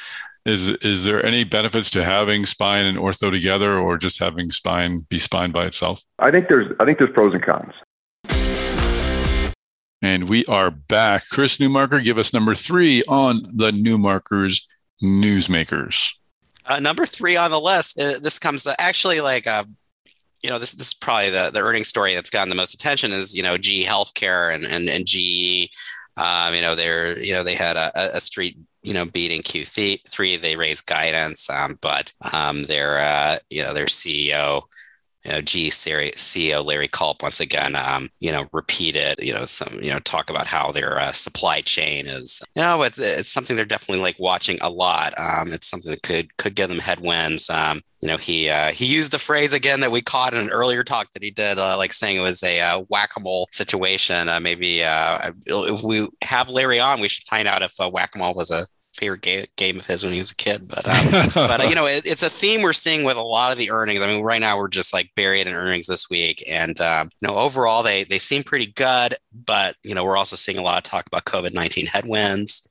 Is is there any benefits to having spine and ortho together, or just having spine be spine by itself? I think there's I think there's pros and cons. And we are back. Chris Newmarker, give us number three on the Newmarker's Newsmakers. Uh, number three on the list. Uh, this comes uh, actually like, uh, you know, this, this is probably the, the earnings story that's gotten the most attention is, you know, GE Healthcare and, and, and GE. Um, you know, they're, you know, they had a, a street you know, beating Q3. They raised guidance, um, but um, their, uh, you know, their CEO you know, GE CEO Larry Culp once again, um, you know, repeated, you know, some, you know, talk about how their uh, supply chain is, you know, it's, it's, something they're definitely like watching a lot. Um, it's something that could could give them headwinds. Um, you know, he uh, he used the phrase again that we caught in an earlier talk that he did, uh, like saying it was a uh, whack-a-mole situation. Uh, maybe uh, if we have Larry on, we should find out if uh, whack-a-mole was a favorite ga- game of his when he was a kid. But um, <laughs> but uh, you know, it, it's a theme we're seeing with a lot of the earnings. I mean, right now we're just like buried in earnings this week, and um, you know, overall they they seem pretty good. But you know, we're also seeing a lot of talk about COVID nineteen headwinds.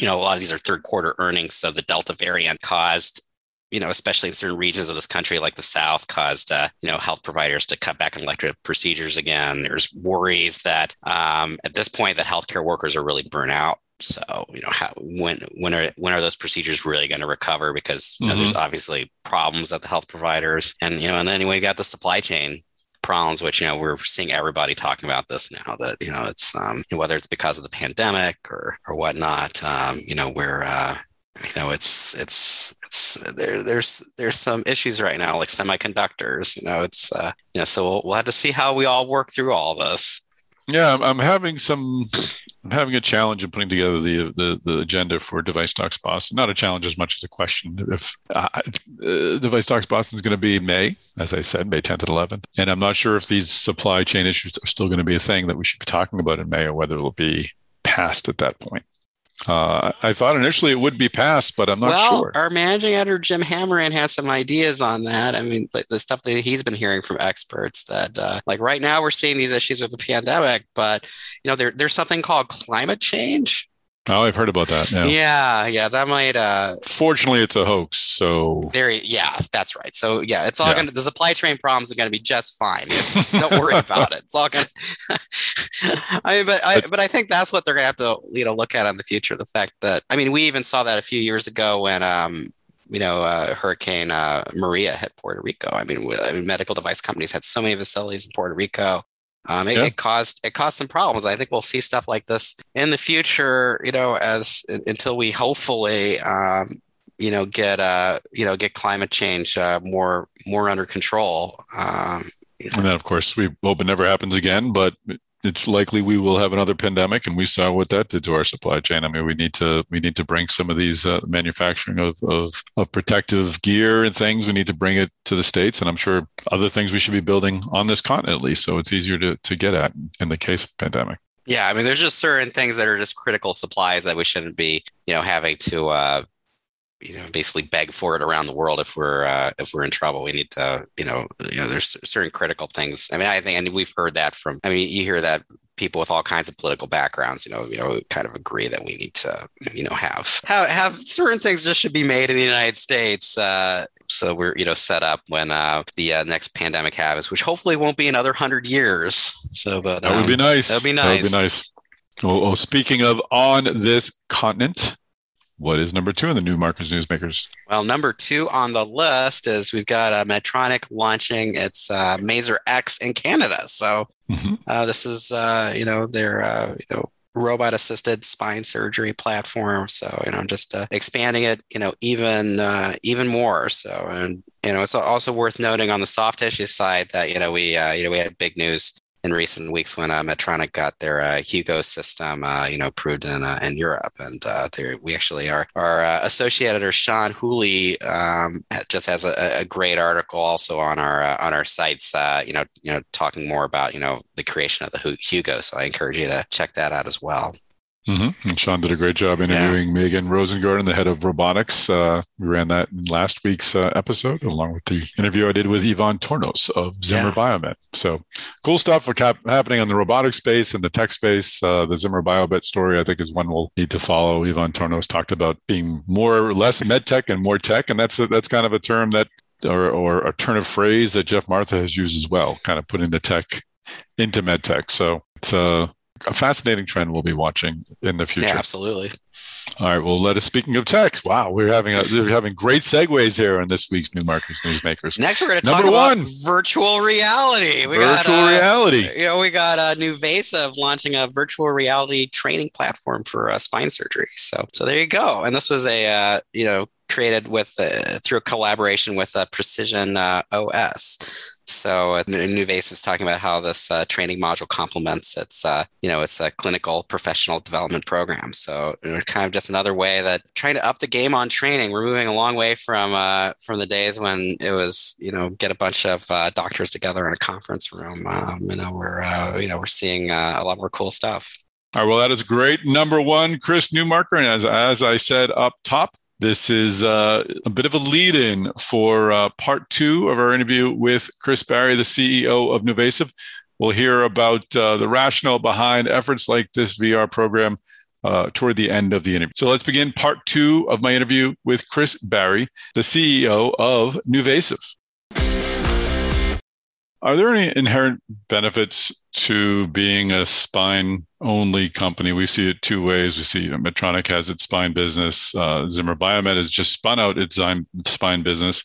You know, a lot of these are third quarter earnings, so the Delta variant caused you know, especially in certain regions of this country, like the South, caused uh, you know health providers to cut back on elective procedures again. There's worries that um, at this point that healthcare workers are really burnt out so, you know, how when when are when are those procedures really going to recover? Because you know, mm-hmm. there's obviously problems at the health providers, and you know, and then we got the supply chain problems, which you know we're seeing everybody talking about this now. That you know, it's um, whether it's because of the pandemic or or whatnot. Um, you know, we're uh, you know, it's it's it's there. There's there's some issues right now, like semiconductors. You know, it's uh, you know, so we'll, we'll have to see how we all work through all this. Yeah, I'm having some I'm having a challenge in putting together the, the, the agenda for DeviceTalks Boston. Not a challenge as much as a question. If uh, DeviceTalks Boston is going to be May, as I said, May 10th and 11th, and I'm not sure if these supply chain issues are still going to be a thing that we should be talking about in May, or whether it'll be past at that point. Uh, I thought initially it would be past, but I'm not well, sure. Our managing editor Jim Hammerand has some ideas on that. I mean, the, the stuff that he's been hearing from experts that, uh, like right now, we're seeing these issues with the pandemic, but you know, there, there's something called climate change Oh, I've heard about that. Yeah, yeah, yeah that might. uh Fortunately, it's a hoax. So there, yeah, that's right. So yeah, it's all yeah. gonna. The supply chain problems are gonna be just fine. <laughs> don't worry about it. It's all gonna. <laughs> I mean, but I, but I think that's what they're gonna have to you know look at in the future. The fact that I mean, we even saw that a few years ago when um you know, uh, Hurricane uh, Maria hit Puerto Rico. I mean, I mean, medical device companies had so many facilities in Puerto Rico. Um, it, yeah. it, caused it caused some problems. I think we'll see stuff like this in the future. You know, as until we hopefully, um, you know, get uh, you know, get climate change uh, more more under control. Um, and then, of course, we hope it never happens again. But it's likely we will have another pandemic, and we saw what that did to our supply chain. I mean, we need to we need to bring some of these uh, manufacturing of, of of protective gear and things. We need to bring it to the states, and I'm sure other things we should be building on this continent at least, so it's easier to to get at in the case of pandemic. Yeah, I mean, there's just certain things that are just critical supplies that we shouldn't be, you know, having to, uh, you know, basically beg for it around the world if we're uh, if we're in trouble. We need to, you know, you know, there's certain critical things. I mean, I think, and we've heard that from. I mean, you hear that people with all kinds of political backgrounds, you know, you know, kind of agree that we need to, you know, have have, have certain things just should be made in the United States. Uh, so we're you know set up when uh, the uh, next pandemic happens, which hopefully won't be another hundred years. So, but that um, would be nice. That'd be nice. That would be nice. Oh, oh, speaking of on this continent, what is number two in the Newmarker's Newsmakers? Well, number two on the list is we've got uh, Medtronic launching its uh, Mazor X in Canada. So mm-hmm. uh, this is, uh, you know, their, uh, you know, robot assisted spine surgery platform. So, you know, just uh, expanding it, you know, even, uh, even more. So, and, you know, it's also worth noting on the soft tissue side that, you know, we, uh, you know, we had big news in recent weeks when uh, Medtronic got their uh, Hugo system, uh, you know, approved in uh, in Europe, and uh, we actually are our uh, associate editor Sean Whooley um, just has a, a, great article also on our on our sites, you know, you know, talking more about you know the creation of the Hugo. So I encourage you to check that out as well. Mm-hmm. And Sean did a great job interviewing yeah. Megan Rosengarten, the head of robotics. Uh, we ran that in last week's uh, episode, along with the interview I did with Ivan Tornos of Zimmer yeah. Biomet. So cool stuff cap- happening on the robotic space and the tech space. Uh, the Zimmer Biomet story, I think, is one we'll need to follow. Ivan Tornos talked about being more or less med tech and more tech, and that's a, that's kind of a term that, or, or a turn of phrase that Geoff Martha has used as well, kind of putting the tech into med tech. So it's uh, a fascinating trend we'll be watching in the future. Yeah, absolutely. All right. Well, let us. Speaking of tech, wow, we're having a, we're having great segues here on this week's Newmarker's Newsmakers. Next, we're going to talk Number about one, virtual reality. We virtual got, uh, reality. You know, we got a uh, NuVasive launching a virtual reality training platform for uh, spine surgery. So, so there you go. And this was a uh, you know created with uh, through a collaboration with uh, Precision uh, OS. So uh, NuVasive is talking about how this uh, training module complements its, uh, you know, its a clinical professional development program. So kind of just another way that trying to up the game on training. We're moving a long way from from the days when it was, you know, get a bunch of doctors together in a conference room. Um, you know, we're you know we're seeing a lot more cool stuff. All right, well, that is great. Number one, Chris Newmarker, and as as I said up top, this is uh, a bit of a lead in for uh, part two of our interview with Chris Barry, the CEO of NuVasive. We'll hear about uh, the rationale behind efforts like this VR program uh, toward the end of the interview. So let's begin part two of my interview with Chris Barry, the CEO of NuVasive. Are there any inherent benefits to being a spine only company? We see it two ways. We see Medtronic has its spine business. Uh, Zimmer Biomet has just spun out its spine business.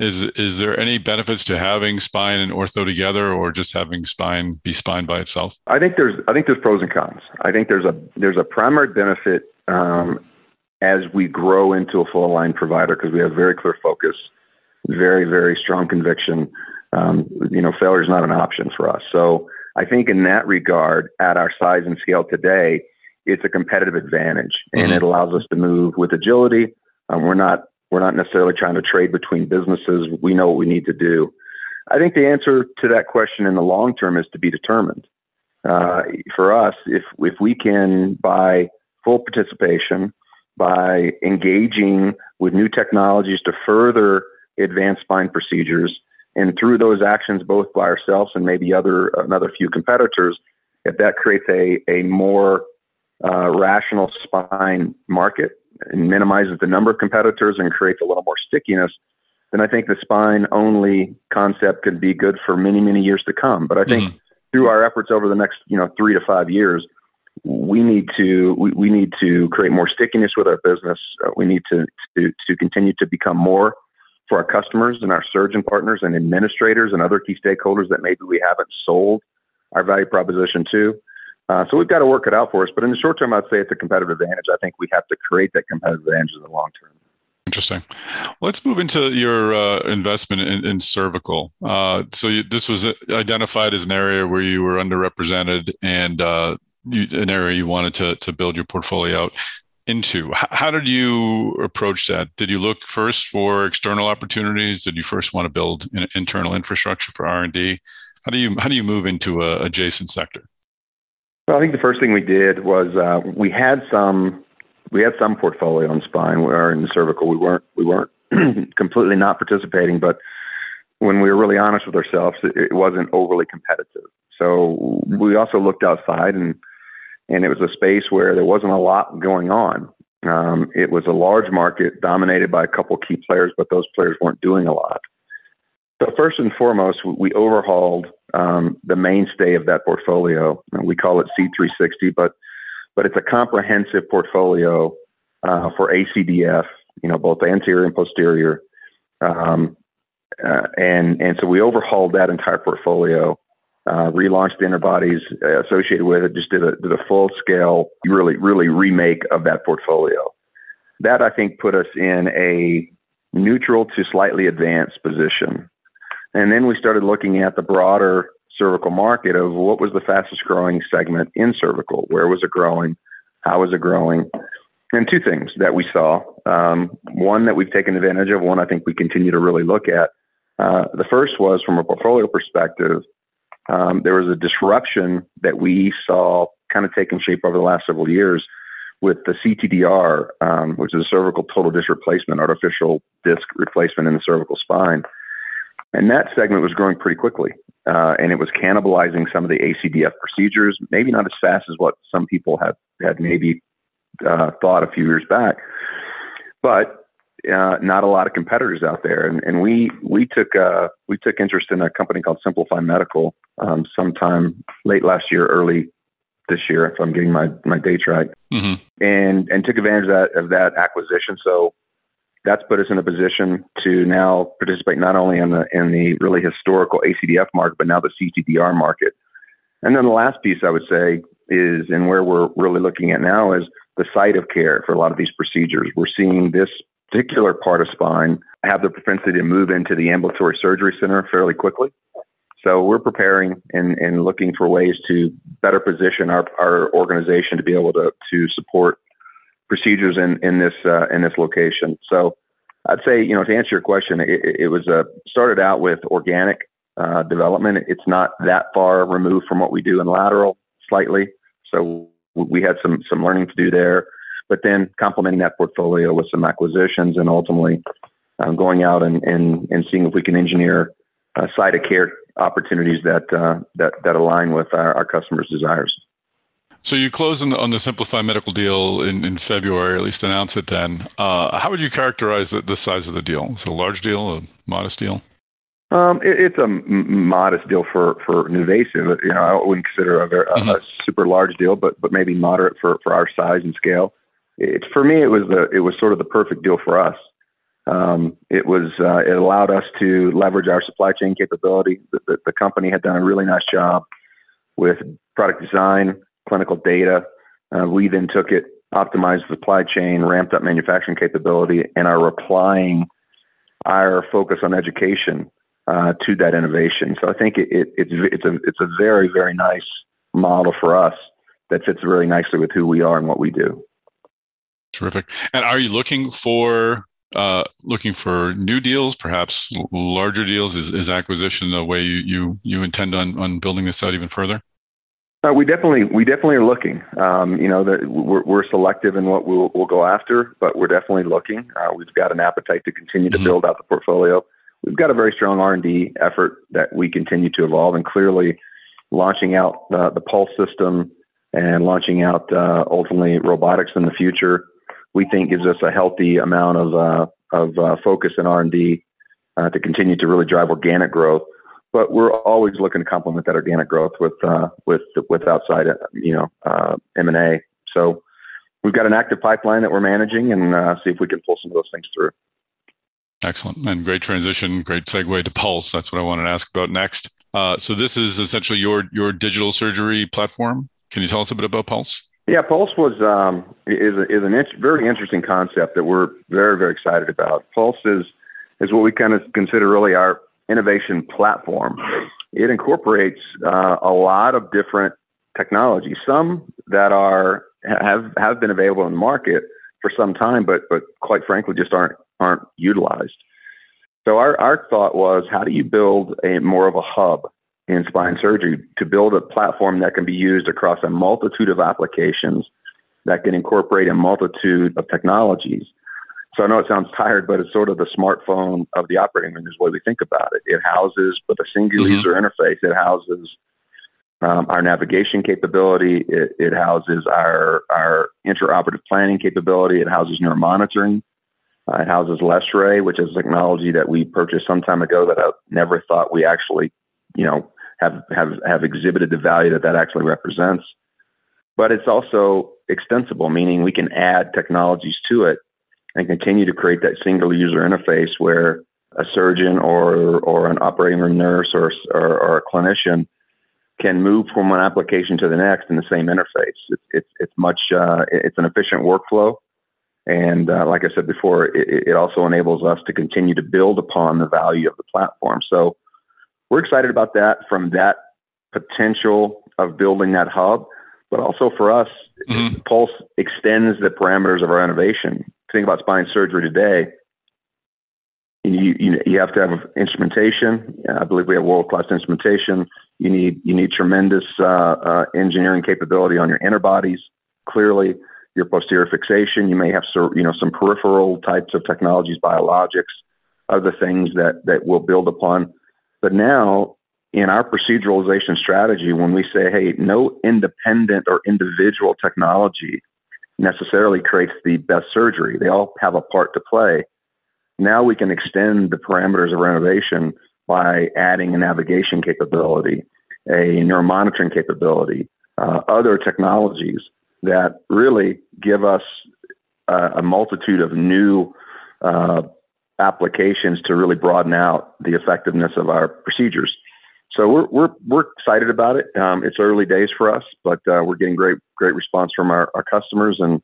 Is is there any benefits to having spine and ortho together, or just having spine be spine by itself? I think there's I think there's pros and cons. I think there's a there's a primary benefit um, as we grow into a full line provider because we have very clear focus, very very strong conviction um, you know, failure is not an option for us. So I think in that regard, at our size and scale today, it's a competitive advantage, and mm-hmm. it allows us to move with agility. Um, we're not we're not necessarily trying to trade between businesses. We know what we need to do. I think the answer to that question in the long term is to be determined. Uh, for us, if if we can by full participation, by engaging with new technologies to further advance spine procedures, and through those actions, both by ourselves and maybe other another few competitors, if that creates a a more uh, rational spine market and minimizes the number of competitors and creates a little more stickiness, then I think the spine only concept could be good for many many years to come. But I think mm-hmm. through our efforts over the next you know three to five years, we need to we, we need to create more stickiness with our business. Uh, we need to, to to continue to become more for our customers and our surgeon partners and administrators and other key stakeholders that maybe we haven't sold our value proposition to. Uh, so we've got to work it out for us. But in the short term, I'd say it's a competitive advantage. I think we have to create that competitive advantage in the long term. Interesting. Let's move into your uh, investment in, in cervical. Uh, so you, this was identified as an area where you were underrepresented and uh, you, an area you wanted to to build your portfolio out into. How did you approach that? Did you look first for external opportunities? Did you first want to build an internal infrastructure for R and D? How do you how do you move into a adjacent sector? Well, I think the first thing we did was uh, we had some we had some portfolio in spine or in cervical. We weren't we weren't <clears throat> completely not participating, but when we were really honest with ourselves, it, it wasn't overly competitive. So we also looked outside and and it was a space where there wasn't a lot going on. Um, it was a large market dominated by a couple key players, but those players weren't doing a lot. So first and foremost, we overhauled um, the mainstay of that portfolio. We call it C360, but but it's a comprehensive portfolio uh, for ACDF, you know, both anterior and posterior. Um, uh, and and so we overhauled that entire portfolio, uh, relaunched the interbodies associated with it, just did a did a full scale, really really remake of that portfolio. That I think put us in a neutral to slightly advanced position. And then we started looking at the broader cervical market of what was the fastest growing segment in cervical, where was it growing, how was it growing, and two things that we saw. Um, one that we've taken advantage of, one I think we continue to really look at. Uh, the first was from a portfolio perspective, um, there was a disruption that we saw kind of taking shape over the last several years with the CTDR, um, which is a cervical total disc replacement, artificial disc replacement in the cervical spine. And that segment was growing pretty quickly. Uh, and it was cannibalizing some of the ACDF procedures, maybe not as fast as what some people had, had maybe uh, thought a few years back. But uh, not a lot of competitors out there, and, and we we took uh, we took interest in a company called Simplify Medical um, sometime late last year, early this year, if I'm getting my my dates right, mm-hmm. and and took advantage of that of that acquisition. So that's put us in a position to now participate not only in the in the really historical ACDF market, but now the CTDR market. And then the last piece I would say is, and where we're really looking at now is the site of care for a lot of these procedures. We're seeing this particular part of spine have the propensity to move into the ambulatory surgery center fairly quickly. So we're preparing and, and looking for ways to better position our, our organization to be able to, to support procedures in in this uh, in this location. So I'd say you know to answer your question, it, it was uh, started out with organic uh, development. It's not that far removed from what we do in lateral, slightly. So we had some some learning to do there, but then complementing that portfolio with some acquisitions and ultimately um, going out and, and and seeing if we can engineer uh, site of care opportunities that uh, that that align with our, our customers' desires. So you closed on the, on the Simplify Medical deal in, in February, at least announced it then. Uh, how would you characterize the, the, size of the deal? Is it a large deal, a modest deal? Um, it, it's a m- modest deal for for NuVasive. You know, I wouldn't consider a, very, mm-hmm. a, super large deal, but but maybe moderate for, for our size and scale. It, for me, it was the it was sort of the perfect deal for us. Um, it was uh, it allowed us to leverage our supply chain capability. The, the, the company had done a really nice job with product design, clinical data. Uh, we then took it, optimized the supply chain, ramped up manufacturing capability, and are applying our focus on education uh, to that innovation. So I think it, it, it's it's a it's a very very nice model for us that fits really nicely with who we are and what we do. Terrific. And are you looking for uh, looking for new deals, perhaps larger deals? Is, is acquisition the way you, you you intend on on building this out even further? Uh, we definitely we definitely are looking. Um, you know, that we're, we're selective in what we'll, we'll go after, but we're definitely looking. Uh, we've got an appetite to continue to mm-hmm. build out the portfolio. We've got a very strong R and D effort that we continue to evolve, and clearly launching out uh, the Pulse system and launching out uh, ultimately robotics in the future. We think gives us a healthy amount of uh, of uh, focus in R and D to continue to really drive organic growth but we're always looking to complement that organic growth with uh, with with outside you know uh, M and A. So we've got an active pipeline that we're managing, and uh, see if we can pull some of those things through. Excellent and great transition, great segue to Pulse. That's what I wanted to ask about next. Uh, so this is essentially your your digital surgery platform. Can you tell us a bit about Pulse? Yeah, Pulse was um, is a, is an int- very interesting concept that we're very very excited about. Pulse is is what we kind of consider really our innovation platform. It incorporates uh, a lot of different technologies, some that are have have been available in the market for some time, but but quite frankly just aren't aren't utilized. So our, our thought was, how do you build a more of a hub in spine surgery to build a platform that can be used across a multitude of applications that can incorporate a multitude of technologies. So I know it sounds tired, but it's sort of the smartphone of the operating room is the way we think about it. It houses, with a single mm-hmm. user interface, it houses um, our navigation capability. It, it, houses our our intraoperative planning capability. It houses neuromonitoring. Uh, it houses LessRay, which is technology that we purchased some time ago that I never thought we actually, you know, have have have exhibited the value that that actually represents. But it's also extensible, meaning we can add technologies to it and continue to create that single user interface where a surgeon or or an operating room nurse or or, or a clinician can move from one application to the next in the same interface. It's it's, it's much uh, it's an efficient workflow, and uh, like I said before, it, it, also enables us to continue to build upon the value of the platform. So we're excited about that from that potential of building that hub, but also for us, mm-hmm. Pulse extends the parameters of our innovation. Think about spine surgery today. You, you, you have to have instrumentation. I believe we have world class instrumentation. You need you need tremendous uh, uh, engineering capability on your interbodies. Clearly, your posterior fixation. You may have you know some peripheral types of technologies, biologics, other things that that will build upon. But now in our proceduralization strategy, when we say, hey, no independent or individual technology necessarily creates the best surgery, they all have a part to play. Now we can extend the parameters of our innovation by adding a navigation capability, a neuromonitoring capability, uh, other technologies that really give us uh, a multitude of new uh, applications to really broaden out the effectiveness of our procedures. So we're we're we're excited about it. Um, it's early days for us, but uh, we're getting great great response from our, our customers and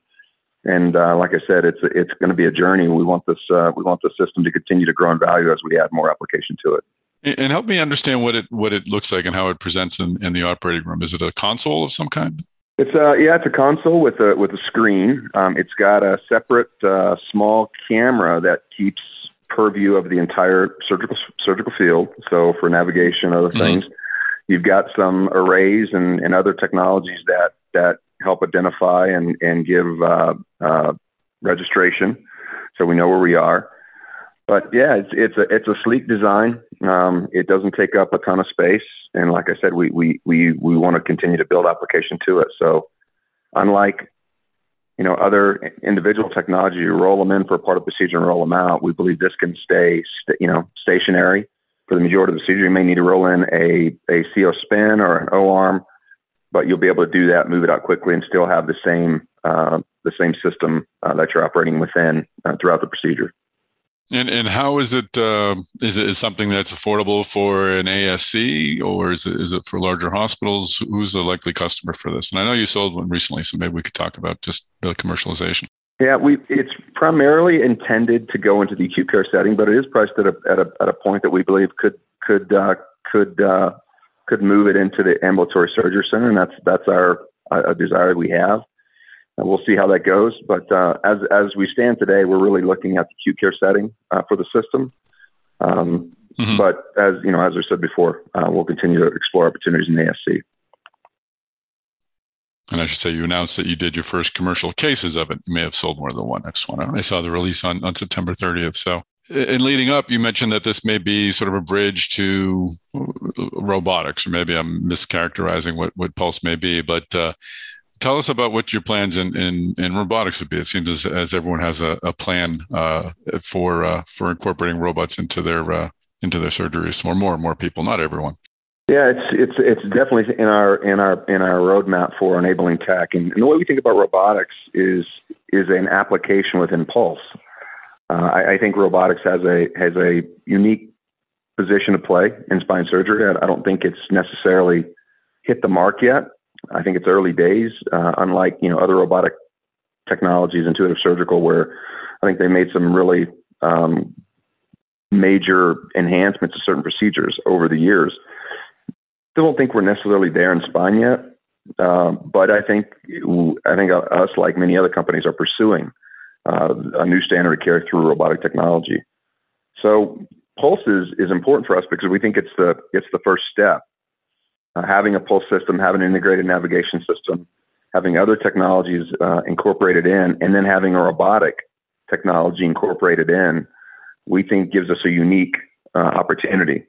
and uh, like I said, it's it's going to be a journey. We want this uh, we want the system to continue to grow in value as we add more application to it. And help me understand what it what it looks like and how it presents in, in the operating room. Is it a console of some kind? It's a yeah, it's a console with a with a screen. Um, it's got a separate uh, small camera that keeps purview of the entire surgical surgical field. So for navigation, other mm-hmm. things, you've got some arrays and, and other technologies that that help identify and and give uh, uh, registration, so we know where we are. But yeah, it's it's a it's a sleek design. Um, it doesn't take up a ton of space, and like I said, we we we we want to continue to build application to it. So unlike you know, other individual technology, you roll them in for a part of the procedure and roll them out. We believe this can stay, st- you know, stationary for the majority of the procedure. You may need to roll in a, a Cios Spin or an O arm, but you'll be able to do that, move it out quickly, and still have the same uh, the same system uh, that you're operating within uh, throughout the procedure. And and how is it? Uh, is it is something that's affordable for an ASC, or is it is it for larger hospitals? Who's the likely customer for this? And I know you sold one recently, so maybe we could talk about just the commercialization. Yeah, we it's primarily intended to go into the acute care setting, but it is priced at a at a, at a point that we believe could could uh, could uh, could move it into the ambulatory surgery center, and that's that's our a desire we have we'll see how that goes. But uh, as as we stand today, we're really looking at the acute care setting uh, for the system. Um, mm-hmm. But as you know, as I said before, uh, we'll continue to explore opportunities in the ASC. And I should say, you announced that you did your first commercial cases of it. You may have sold more than one. I just want to. I saw the release on on September 30th. So, in leading up, you mentioned that this may be sort of a bridge to robotics, or maybe I'm mischaracterizing what what Pulse may be, but uh, tell us about what your plans in, in, in robotics would be. It seems as, as everyone has a, a plan uh, for uh, for incorporating robots into their uh, into their surgeries, or more and more people, not everyone. Yeah, it's it's it's definitely in our in our in our roadmap for enabling tech. And, and the way we think about robotics is is an application within Pulse. Uh, I, I, think robotics has a has a unique position to play in spine surgery. I, I don't think it's necessarily hit the mark yet. I think it's early days. Uh, unlike you know other robotic Technologies, Intuitive Surgical, where I think they made some really um, major enhancements to certain procedures over the years. Still don't think we're necessarily there in spine yet, uh, but I think I think us, like many other companies, are pursuing uh, a new standard of care through robotic technology. So Pulse is, is important for us because we think it's the it's the first step. Uh, having a pulse system, having an integrated navigation system, having other technologies uh, incorporated in, and then having a robotic technology incorporated in, we think gives us a unique uh, opportunity.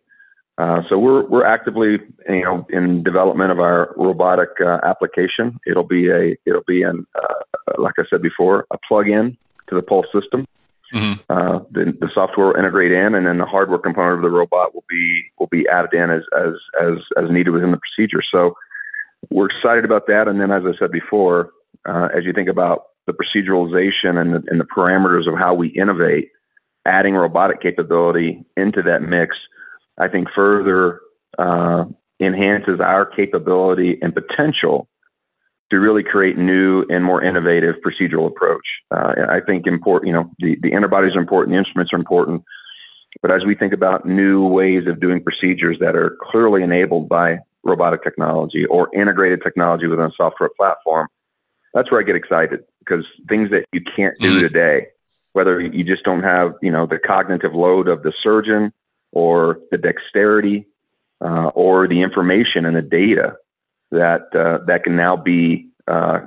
Uh, so we're we're actively you know in development of our robotic uh, application. It'll be a it'll be an uh, like I said before a plug-in to the Pulse system. Mm-hmm. Uh, the, the software will integrate in, and then the hardware component of the robot will be will be added in as as as as needed within the procedure. So we're excited about that. And then, as I said before, uh, as you think about the proceduralization and the, and the parameters of how we innovate, adding robotic capability into that mix, I think further uh, enhances our capability and potential to really create new and more innovative procedural approach. Uh, I think important, you know, the, the interbodies are important, the instruments are important, but as we think about new ways of doing procedures that are clearly enabled by robotic technology or integrated technology within a software platform, that's where I get excited because things that you can't do mm. today, whether you just don't have, you know, the cognitive load of the surgeon or the dexterity uh, or the information and the data that uh, that can now be uh,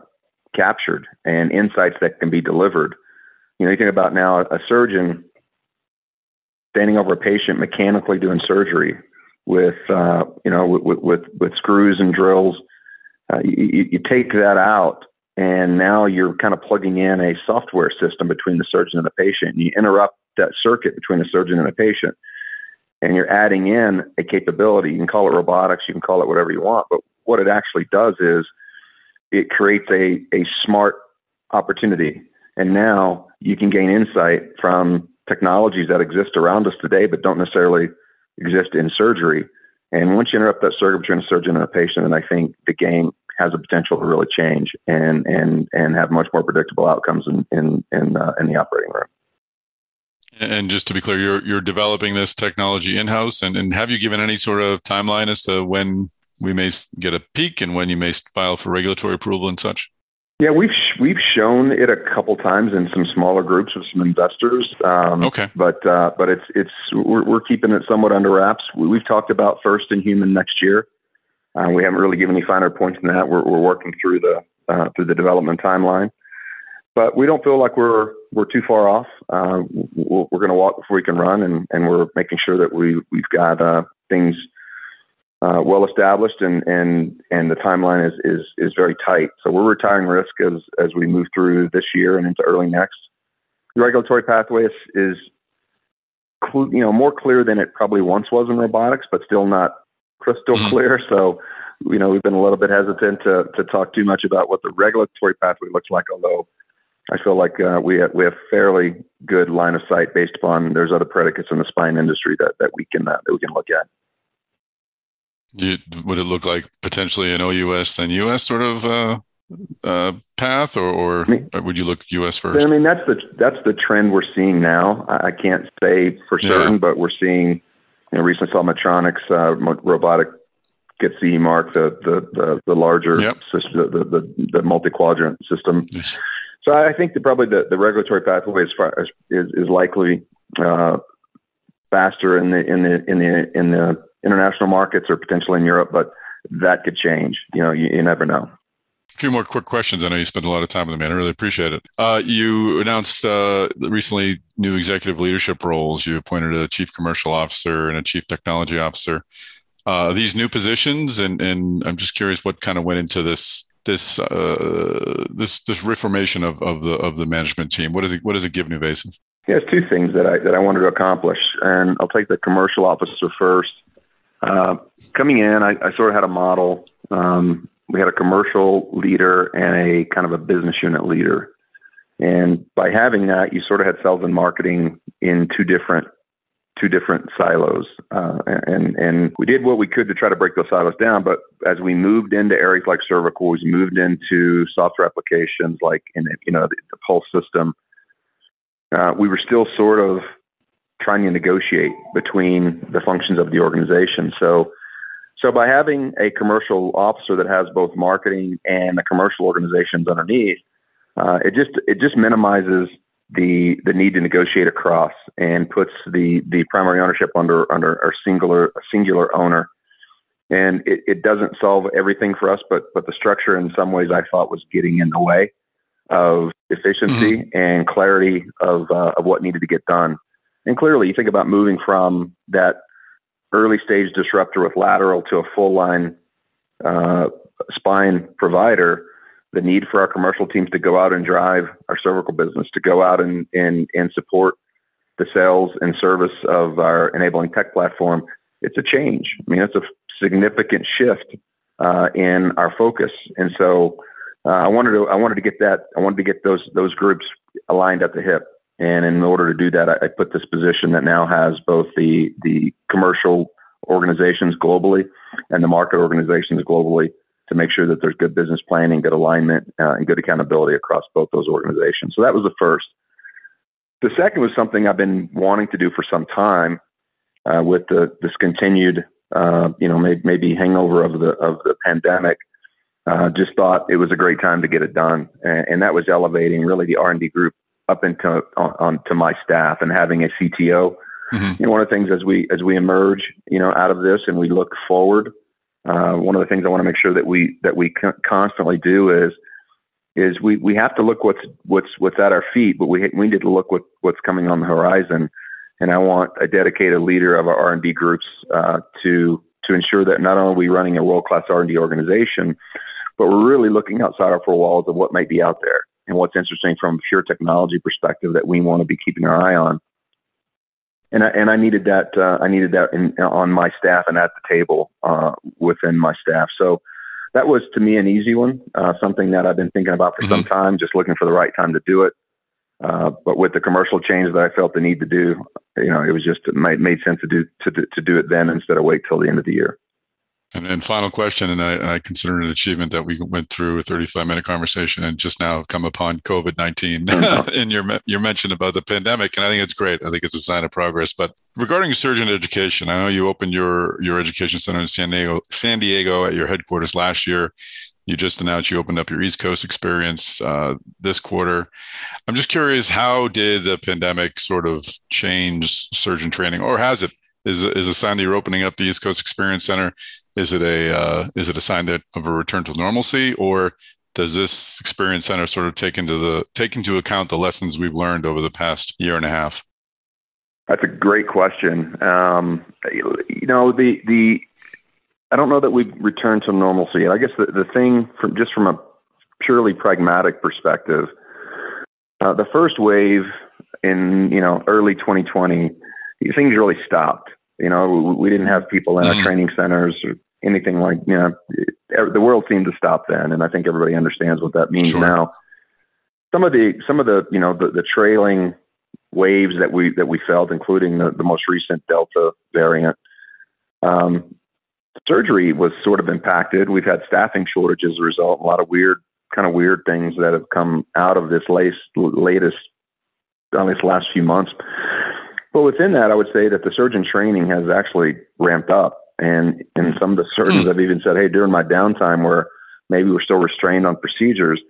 captured and insights that can be delivered. You know, you think about now a surgeon standing over a patient mechanically doing surgery with uh, you know with, with with screws and drills. Uh, you, you take that out, and now you're kind of plugging in a software system between the surgeon and the patient. You interrupt that circuit between the surgeon and the patient, and you're adding in a capability. You can call it robotics, you can call it whatever you want, but what it actually does is it creates a, a smart opportunity. And now you can gain insight from technologies that exist around us today, but don't necessarily exist in surgery. And once you interrupt that circuit between a surgeon and a patient, then I think the game has a potential to really change and and and have much more predictable outcomes in in in, uh, in the operating room. And just to be clear, you're you're developing this technology in house, and, and have you given any sort of timeline as to when we may get a peek and when you may file for regulatory approval and such? Yeah, we've we've shown it a couple times in some smaller groups with some investors. Um, okay, but uh, but it's it's we're, we're keeping it somewhat under wraps. We, have talked about first in human next year. Uh, we haven't really given any finer points than that. We're, we're working through the uh, through the development timeline, but we don't feel like we're we're too far off. Uh, we're, we're going to walk before we can run, and, and we're making sure that we we've got uh, things uh, well established, and and and the timeline is is is very tight. So we're retiring risk as as we move through this year and into early next. The regulatory pathway is, is cl- you know more clear than it probably once was in robotics, but still not crystal mm-hmm. clear. So you know we've been a little bit hesitant to to talk too much about what the regulatory pathway looks like, although. I feel like uh, we have, we have fairly good line of sight based upon there's other predicates in the spine industry that, that we can uh, that we can look at. You, would it look like potentially an OUS then US sort of uh, uh, path, or, or I mean, would you look US first? I mean, that's the that's the trend we're seeing now. I, can't say for certain, yeah. but we're seeing. You know, recently saw Medtronic's uh, robotic get CE mark, the the the, the larger yep. system, the the, the multi quadrant system. Yes. So I think that probably the, the regulatory pathway is, far, is is likely uh, faster in the in the in the in the international markets or potentially in Europe, but that could change. You know, you, you never know. A few more quick questions. I know you spent a lot of time with me. I really appreciate it. Uh, you announced uh, recently new executive leadership roles. You appointed a chief commercial officer and a chief technology officer. Uh, these new positions, and, and I'm just curious what kind of went into this this uh, this this reformation of, of the of the management team. What does it what does it give NuVasive? Yeah, it's two things that I that I wanted to accomplish, and I'll take the commercial officer first. Uh, coming in, I, I, sort of had a model. Um, we had a commercial leader and a kind of a business unit leader. And by having that, you sort of had sales and marketing in two different two different silos, uh, and and we did what we could to try to break those silos down. But as we moved into areas like cervical, we moved into software applications like in you know the, the Pulse system. Uh, we were still sort of trying to negotiate between the functions of the organization. So, so by having a commercial officer that has both marketing and the commercial organizations underneath, uh, it just it just minimizes the the need to negotiate across and puts the the primary ownership under under a singular a singular owner. And it, it doesn't solve everything for us, but but the structure in some ways I thought was getting in the way of efficiency mm-hmm. and clarity of uh, of what needed to get done. And clearly, you think about moving from that early stage disruptor with lateral to a full line uh, spine provider the need for our commercial teams to go out and drive our cervical business, to go out and, and, and support the sales and service of our enabling tech platform, it's a change. I mean, it's a significant shift uh, in our focus. And so uh, I wanted to I wanted to get that I wanted to get those those groups aligned at the hip. And in order to do that, I, I put this position that now has both the the commercial organizations globally and the market organizations globally to make sure that there's good business planning, good alignment, uh, and good accountability across both those organizations. So that was the first. The second was something I've been wanting to do for some time uh, with the this continued, uh, you know, maybe, maybe, hangover of the of the pandemic. Uh, just thought it was a great time to get it done, and, and that was elevating really the R and D group up into on, on, to my staff and having a CTO. Mm-hmm. You know, one of the things as we as we emerge, you know, out of this and we look forward, uh, one of the things I want to make sure that we that we constantly do is is we, we have to look what's what's what's at our feet, but we we need to look what what's coming on the horizon. And I want a dedicated leader of our R and D groups uh, to to ensure that not only are we running a world class R and D organization, but we're really looking outside our four walls of what might be out there and what's interesting from a pure technology perspective that we want to be keeping our eye on and I, and I needed that uh, I needed that in, on my staff and at the table uh, within my staff. So that was to me an easy one, uh, something that I've been thinking about for mm-hmm. some time, just looking for the right time to do it. Uh, but with the commercial change that I felt the need to do, you know, it was just it made, made sense to do to, to do it then instead of wait till the end of the year. And then final question, and I, I, consider it an achievement that we went through a 35 minute conversation and just now have come upon COVID 19 <laughs> in your your mention about the pandemic, and I think it's great. I think it's a sign of progress. But regarding surgeon education, I know you opened your your education center in San Diego, San Diego at your headquarters last year. You just announced you opened up your East Coast experience uh, this quarter. I'm just curious, how did the pandemic sort of change surgeon training, or has it? Is is a sign that you're opening up the East Coast Experience Center is it a uh, is it a sign that of a return to normalcy, or does this experience center sort of take into the take into account the lessons we've learned over the past year and a half? That's a great question. Um, you know, the the I don't know that we've returned to normalcy. I guess the, the thing from just from a purely pragmatic perspective, uh, the first wave in you know early 2020, things really stopped. You know, we didn't have people in our mm. training centers or anything like, you know, the world seemed to stop then. And I think everybody understands what that means sure. now. Some of the, some of the, you know, the, the trailing waves that we, that we felt, including the, the most recent Delta variant, um, surgery was sort of impacted. We've had staffing shortages as a result, a lot of weird, kind of weird things that have come out of this latest, latest, on this last few months. But within that, I would say that the surgeon training has actually ramped up. And, and some of the surgeons hmm. have even said, hey, during my downtime where maybe we're still restrained on procedures,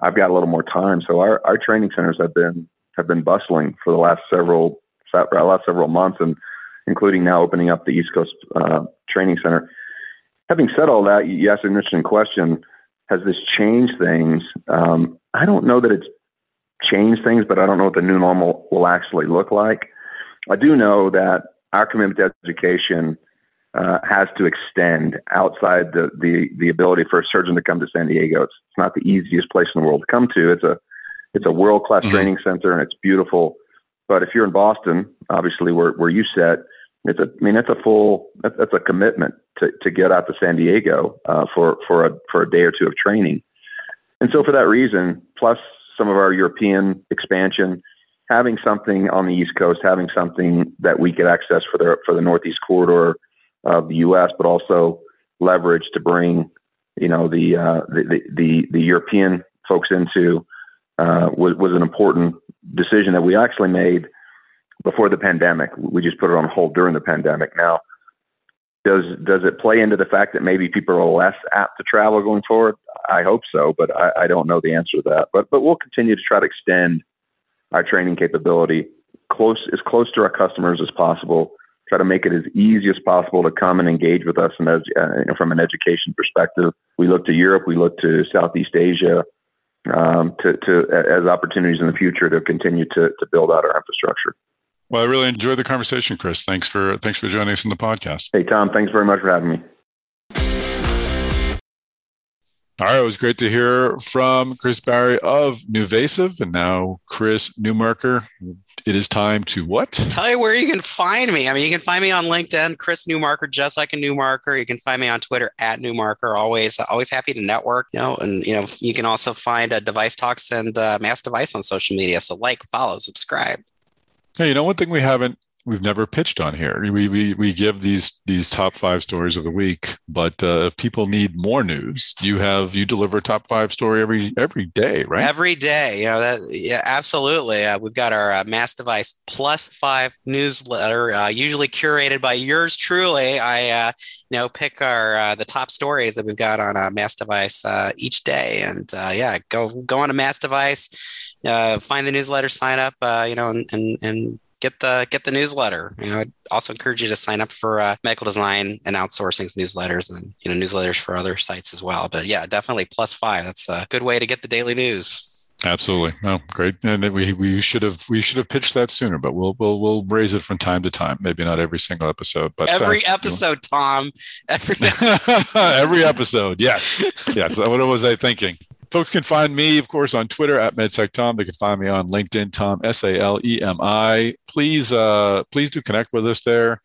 I've got a little more time. So our, our training centers have been have been bustling for the last several last several months, and including now opening up the East Coast uh, Training Center. Having said all that, you asked an interesting question. Has this changed things? Um, I don't know that it's changed things, but I don't know what the new normal will actually look like. I do know that our commitment to education uh, has to extend outside the, the, the ability for a surgeon to come to San Diego. It's, it's not the easiest place in the world to come to. It's a it's a world class mm-hmm. training center and it's beautiful. But if you're in Boston, obviously where where you sit, it's a I mean it's a full that's, that's a commitment to, to get out to San Diego uh, for for a for a day or two of training. And so for that reason, plus some of our European expansion, having something on the East Coast, having something that we could access for the for the Northeast corridor of the U.S., but also leverage to bring you know the uh, the, the the European folks into uh, was was an important decision that we actually made before the pandemic. We just put it on hold during the pandemic. Now, does does it play into the fact that maybe people are less apt to travel going forward? I hope so, but I, I don't know the answer to that. But but we'll continue to try to extend our training capability close as close to our customers as possible. Try to make it as easy as possible to come and engage with us, and as uh, from an education perspective, we look to Europe, we look to Southeast Asia, um, to, to as opportunities in the future to continue to to build out our infrastructure. Well, I really enjoyed the conversation, Chris. Thanks for thanks for joining us in the podcast. Hey, Tom. Thanks very much for having me. All right, it was great to hear from Chris Barry of NuVasive and now Chris Newmarker. It is time to what? Tell you where you can find me. I mean, you can find me on LinkedIn, Chris Newmarker, just like a Newmarker. You can find me on Twitter at Newmarker. Always, always happy to network. You know, and you know, you can also find a DeviceTalks and uh, MassDevice on social media. So like, follow, subscribe. Hey, you know, one thing we haven't we've never pitched on here. We, we, we give these these top five stories of the week, but uh, if people need more news, you have you deliver top five story every every day, right? Every day, you know that. Yeah, absolutely. Uh, we've got our uh, MassDevice Plus Five newsletter, uh, usually curated by yours truly. I uh, you know pick our uh, the top stories that we've got on a MassDevice each day, and yeah, go go on a MassDevice. find the newsletter, sign up, you know, and, and, and get the get the newsletter. You know, I'd also encourage you to sign up for uh, medical design and outsourcing newsletters, and you know newsletters for other sites as well. But yeah, definitely plus five. That's a good way to get the daily news. Absolutely. No, great. And we we should have we should have pitched that sooner, but we'll we'll we'll raise it from time to time. Maybe not every single episode, but every uh, episode, Tom. Every <laughs> every episode. Yes. Yes. What was I thinking? Folks can find me, of course, on Twitter at MedSecTom. They can find me on LinkedIn, Tom S A L E M I. Please, uh, please do connect with us there.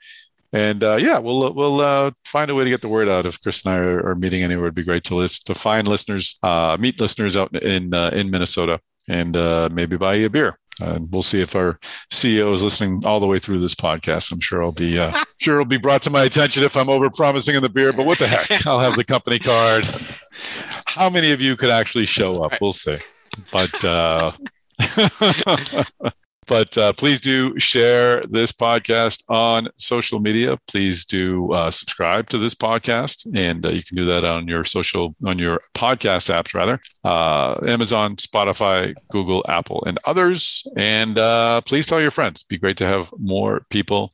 And uh, yeah, we'll we'll uh, find a way to get the word out. If Chris and I are, are meeting anywhere, it'd be great to list to find listeners, uh, meet listeners out in uh, in Minnesota, and uh, maybe buy you a beer. And we'll see if our CEO is listening all the way through this podcast. I'm sure I'll be uh, <laughs> sure it'll be brought to my attention if I'm over promising in the beer. But what the heck? <laughs> I'll have the company card how many of you could actually show up? We'll see. But uh, <laughs> but uh, please do share this podcast on social media. Please do uh, subscribe to this podcast, and uh, you can do that on your social on your podcast apps, rather uh, Amazon, Spotify, Google, Apple, and others. And uh, please tell your friends. It'd be great to have more people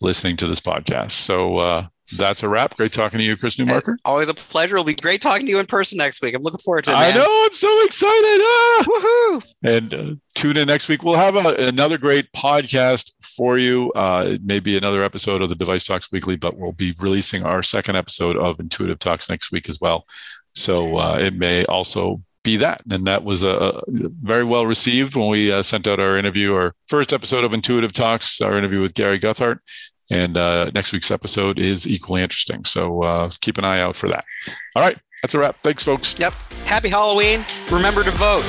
listening to this podcast. So uh, that's a wrap. Great talking to you, Chris Newmarker. Always a pleasure. It'll be great talking to you in person next week. I'm looking forward to it. Man. I know. I'm so excited. Ah! Woohoo! And uh, tune in next week. We'll have a, another great podcast for you. Uh, maybe another episode of the DeviceTalks Weekly, but we'll be releasing our second episode of Intuitive Talks next week as well. So uh, it may also be that. And that was a, uh, very well received when we uh, sent out our interview, our first episode of Intuitive Talks, our interview with Gary Guthart. And uh, next week's episode is equally interesting. So uh, keep an eye out for that. All right. That's a wrap. Thanks, folks. Yep. Happy Halloween. Remember to vote.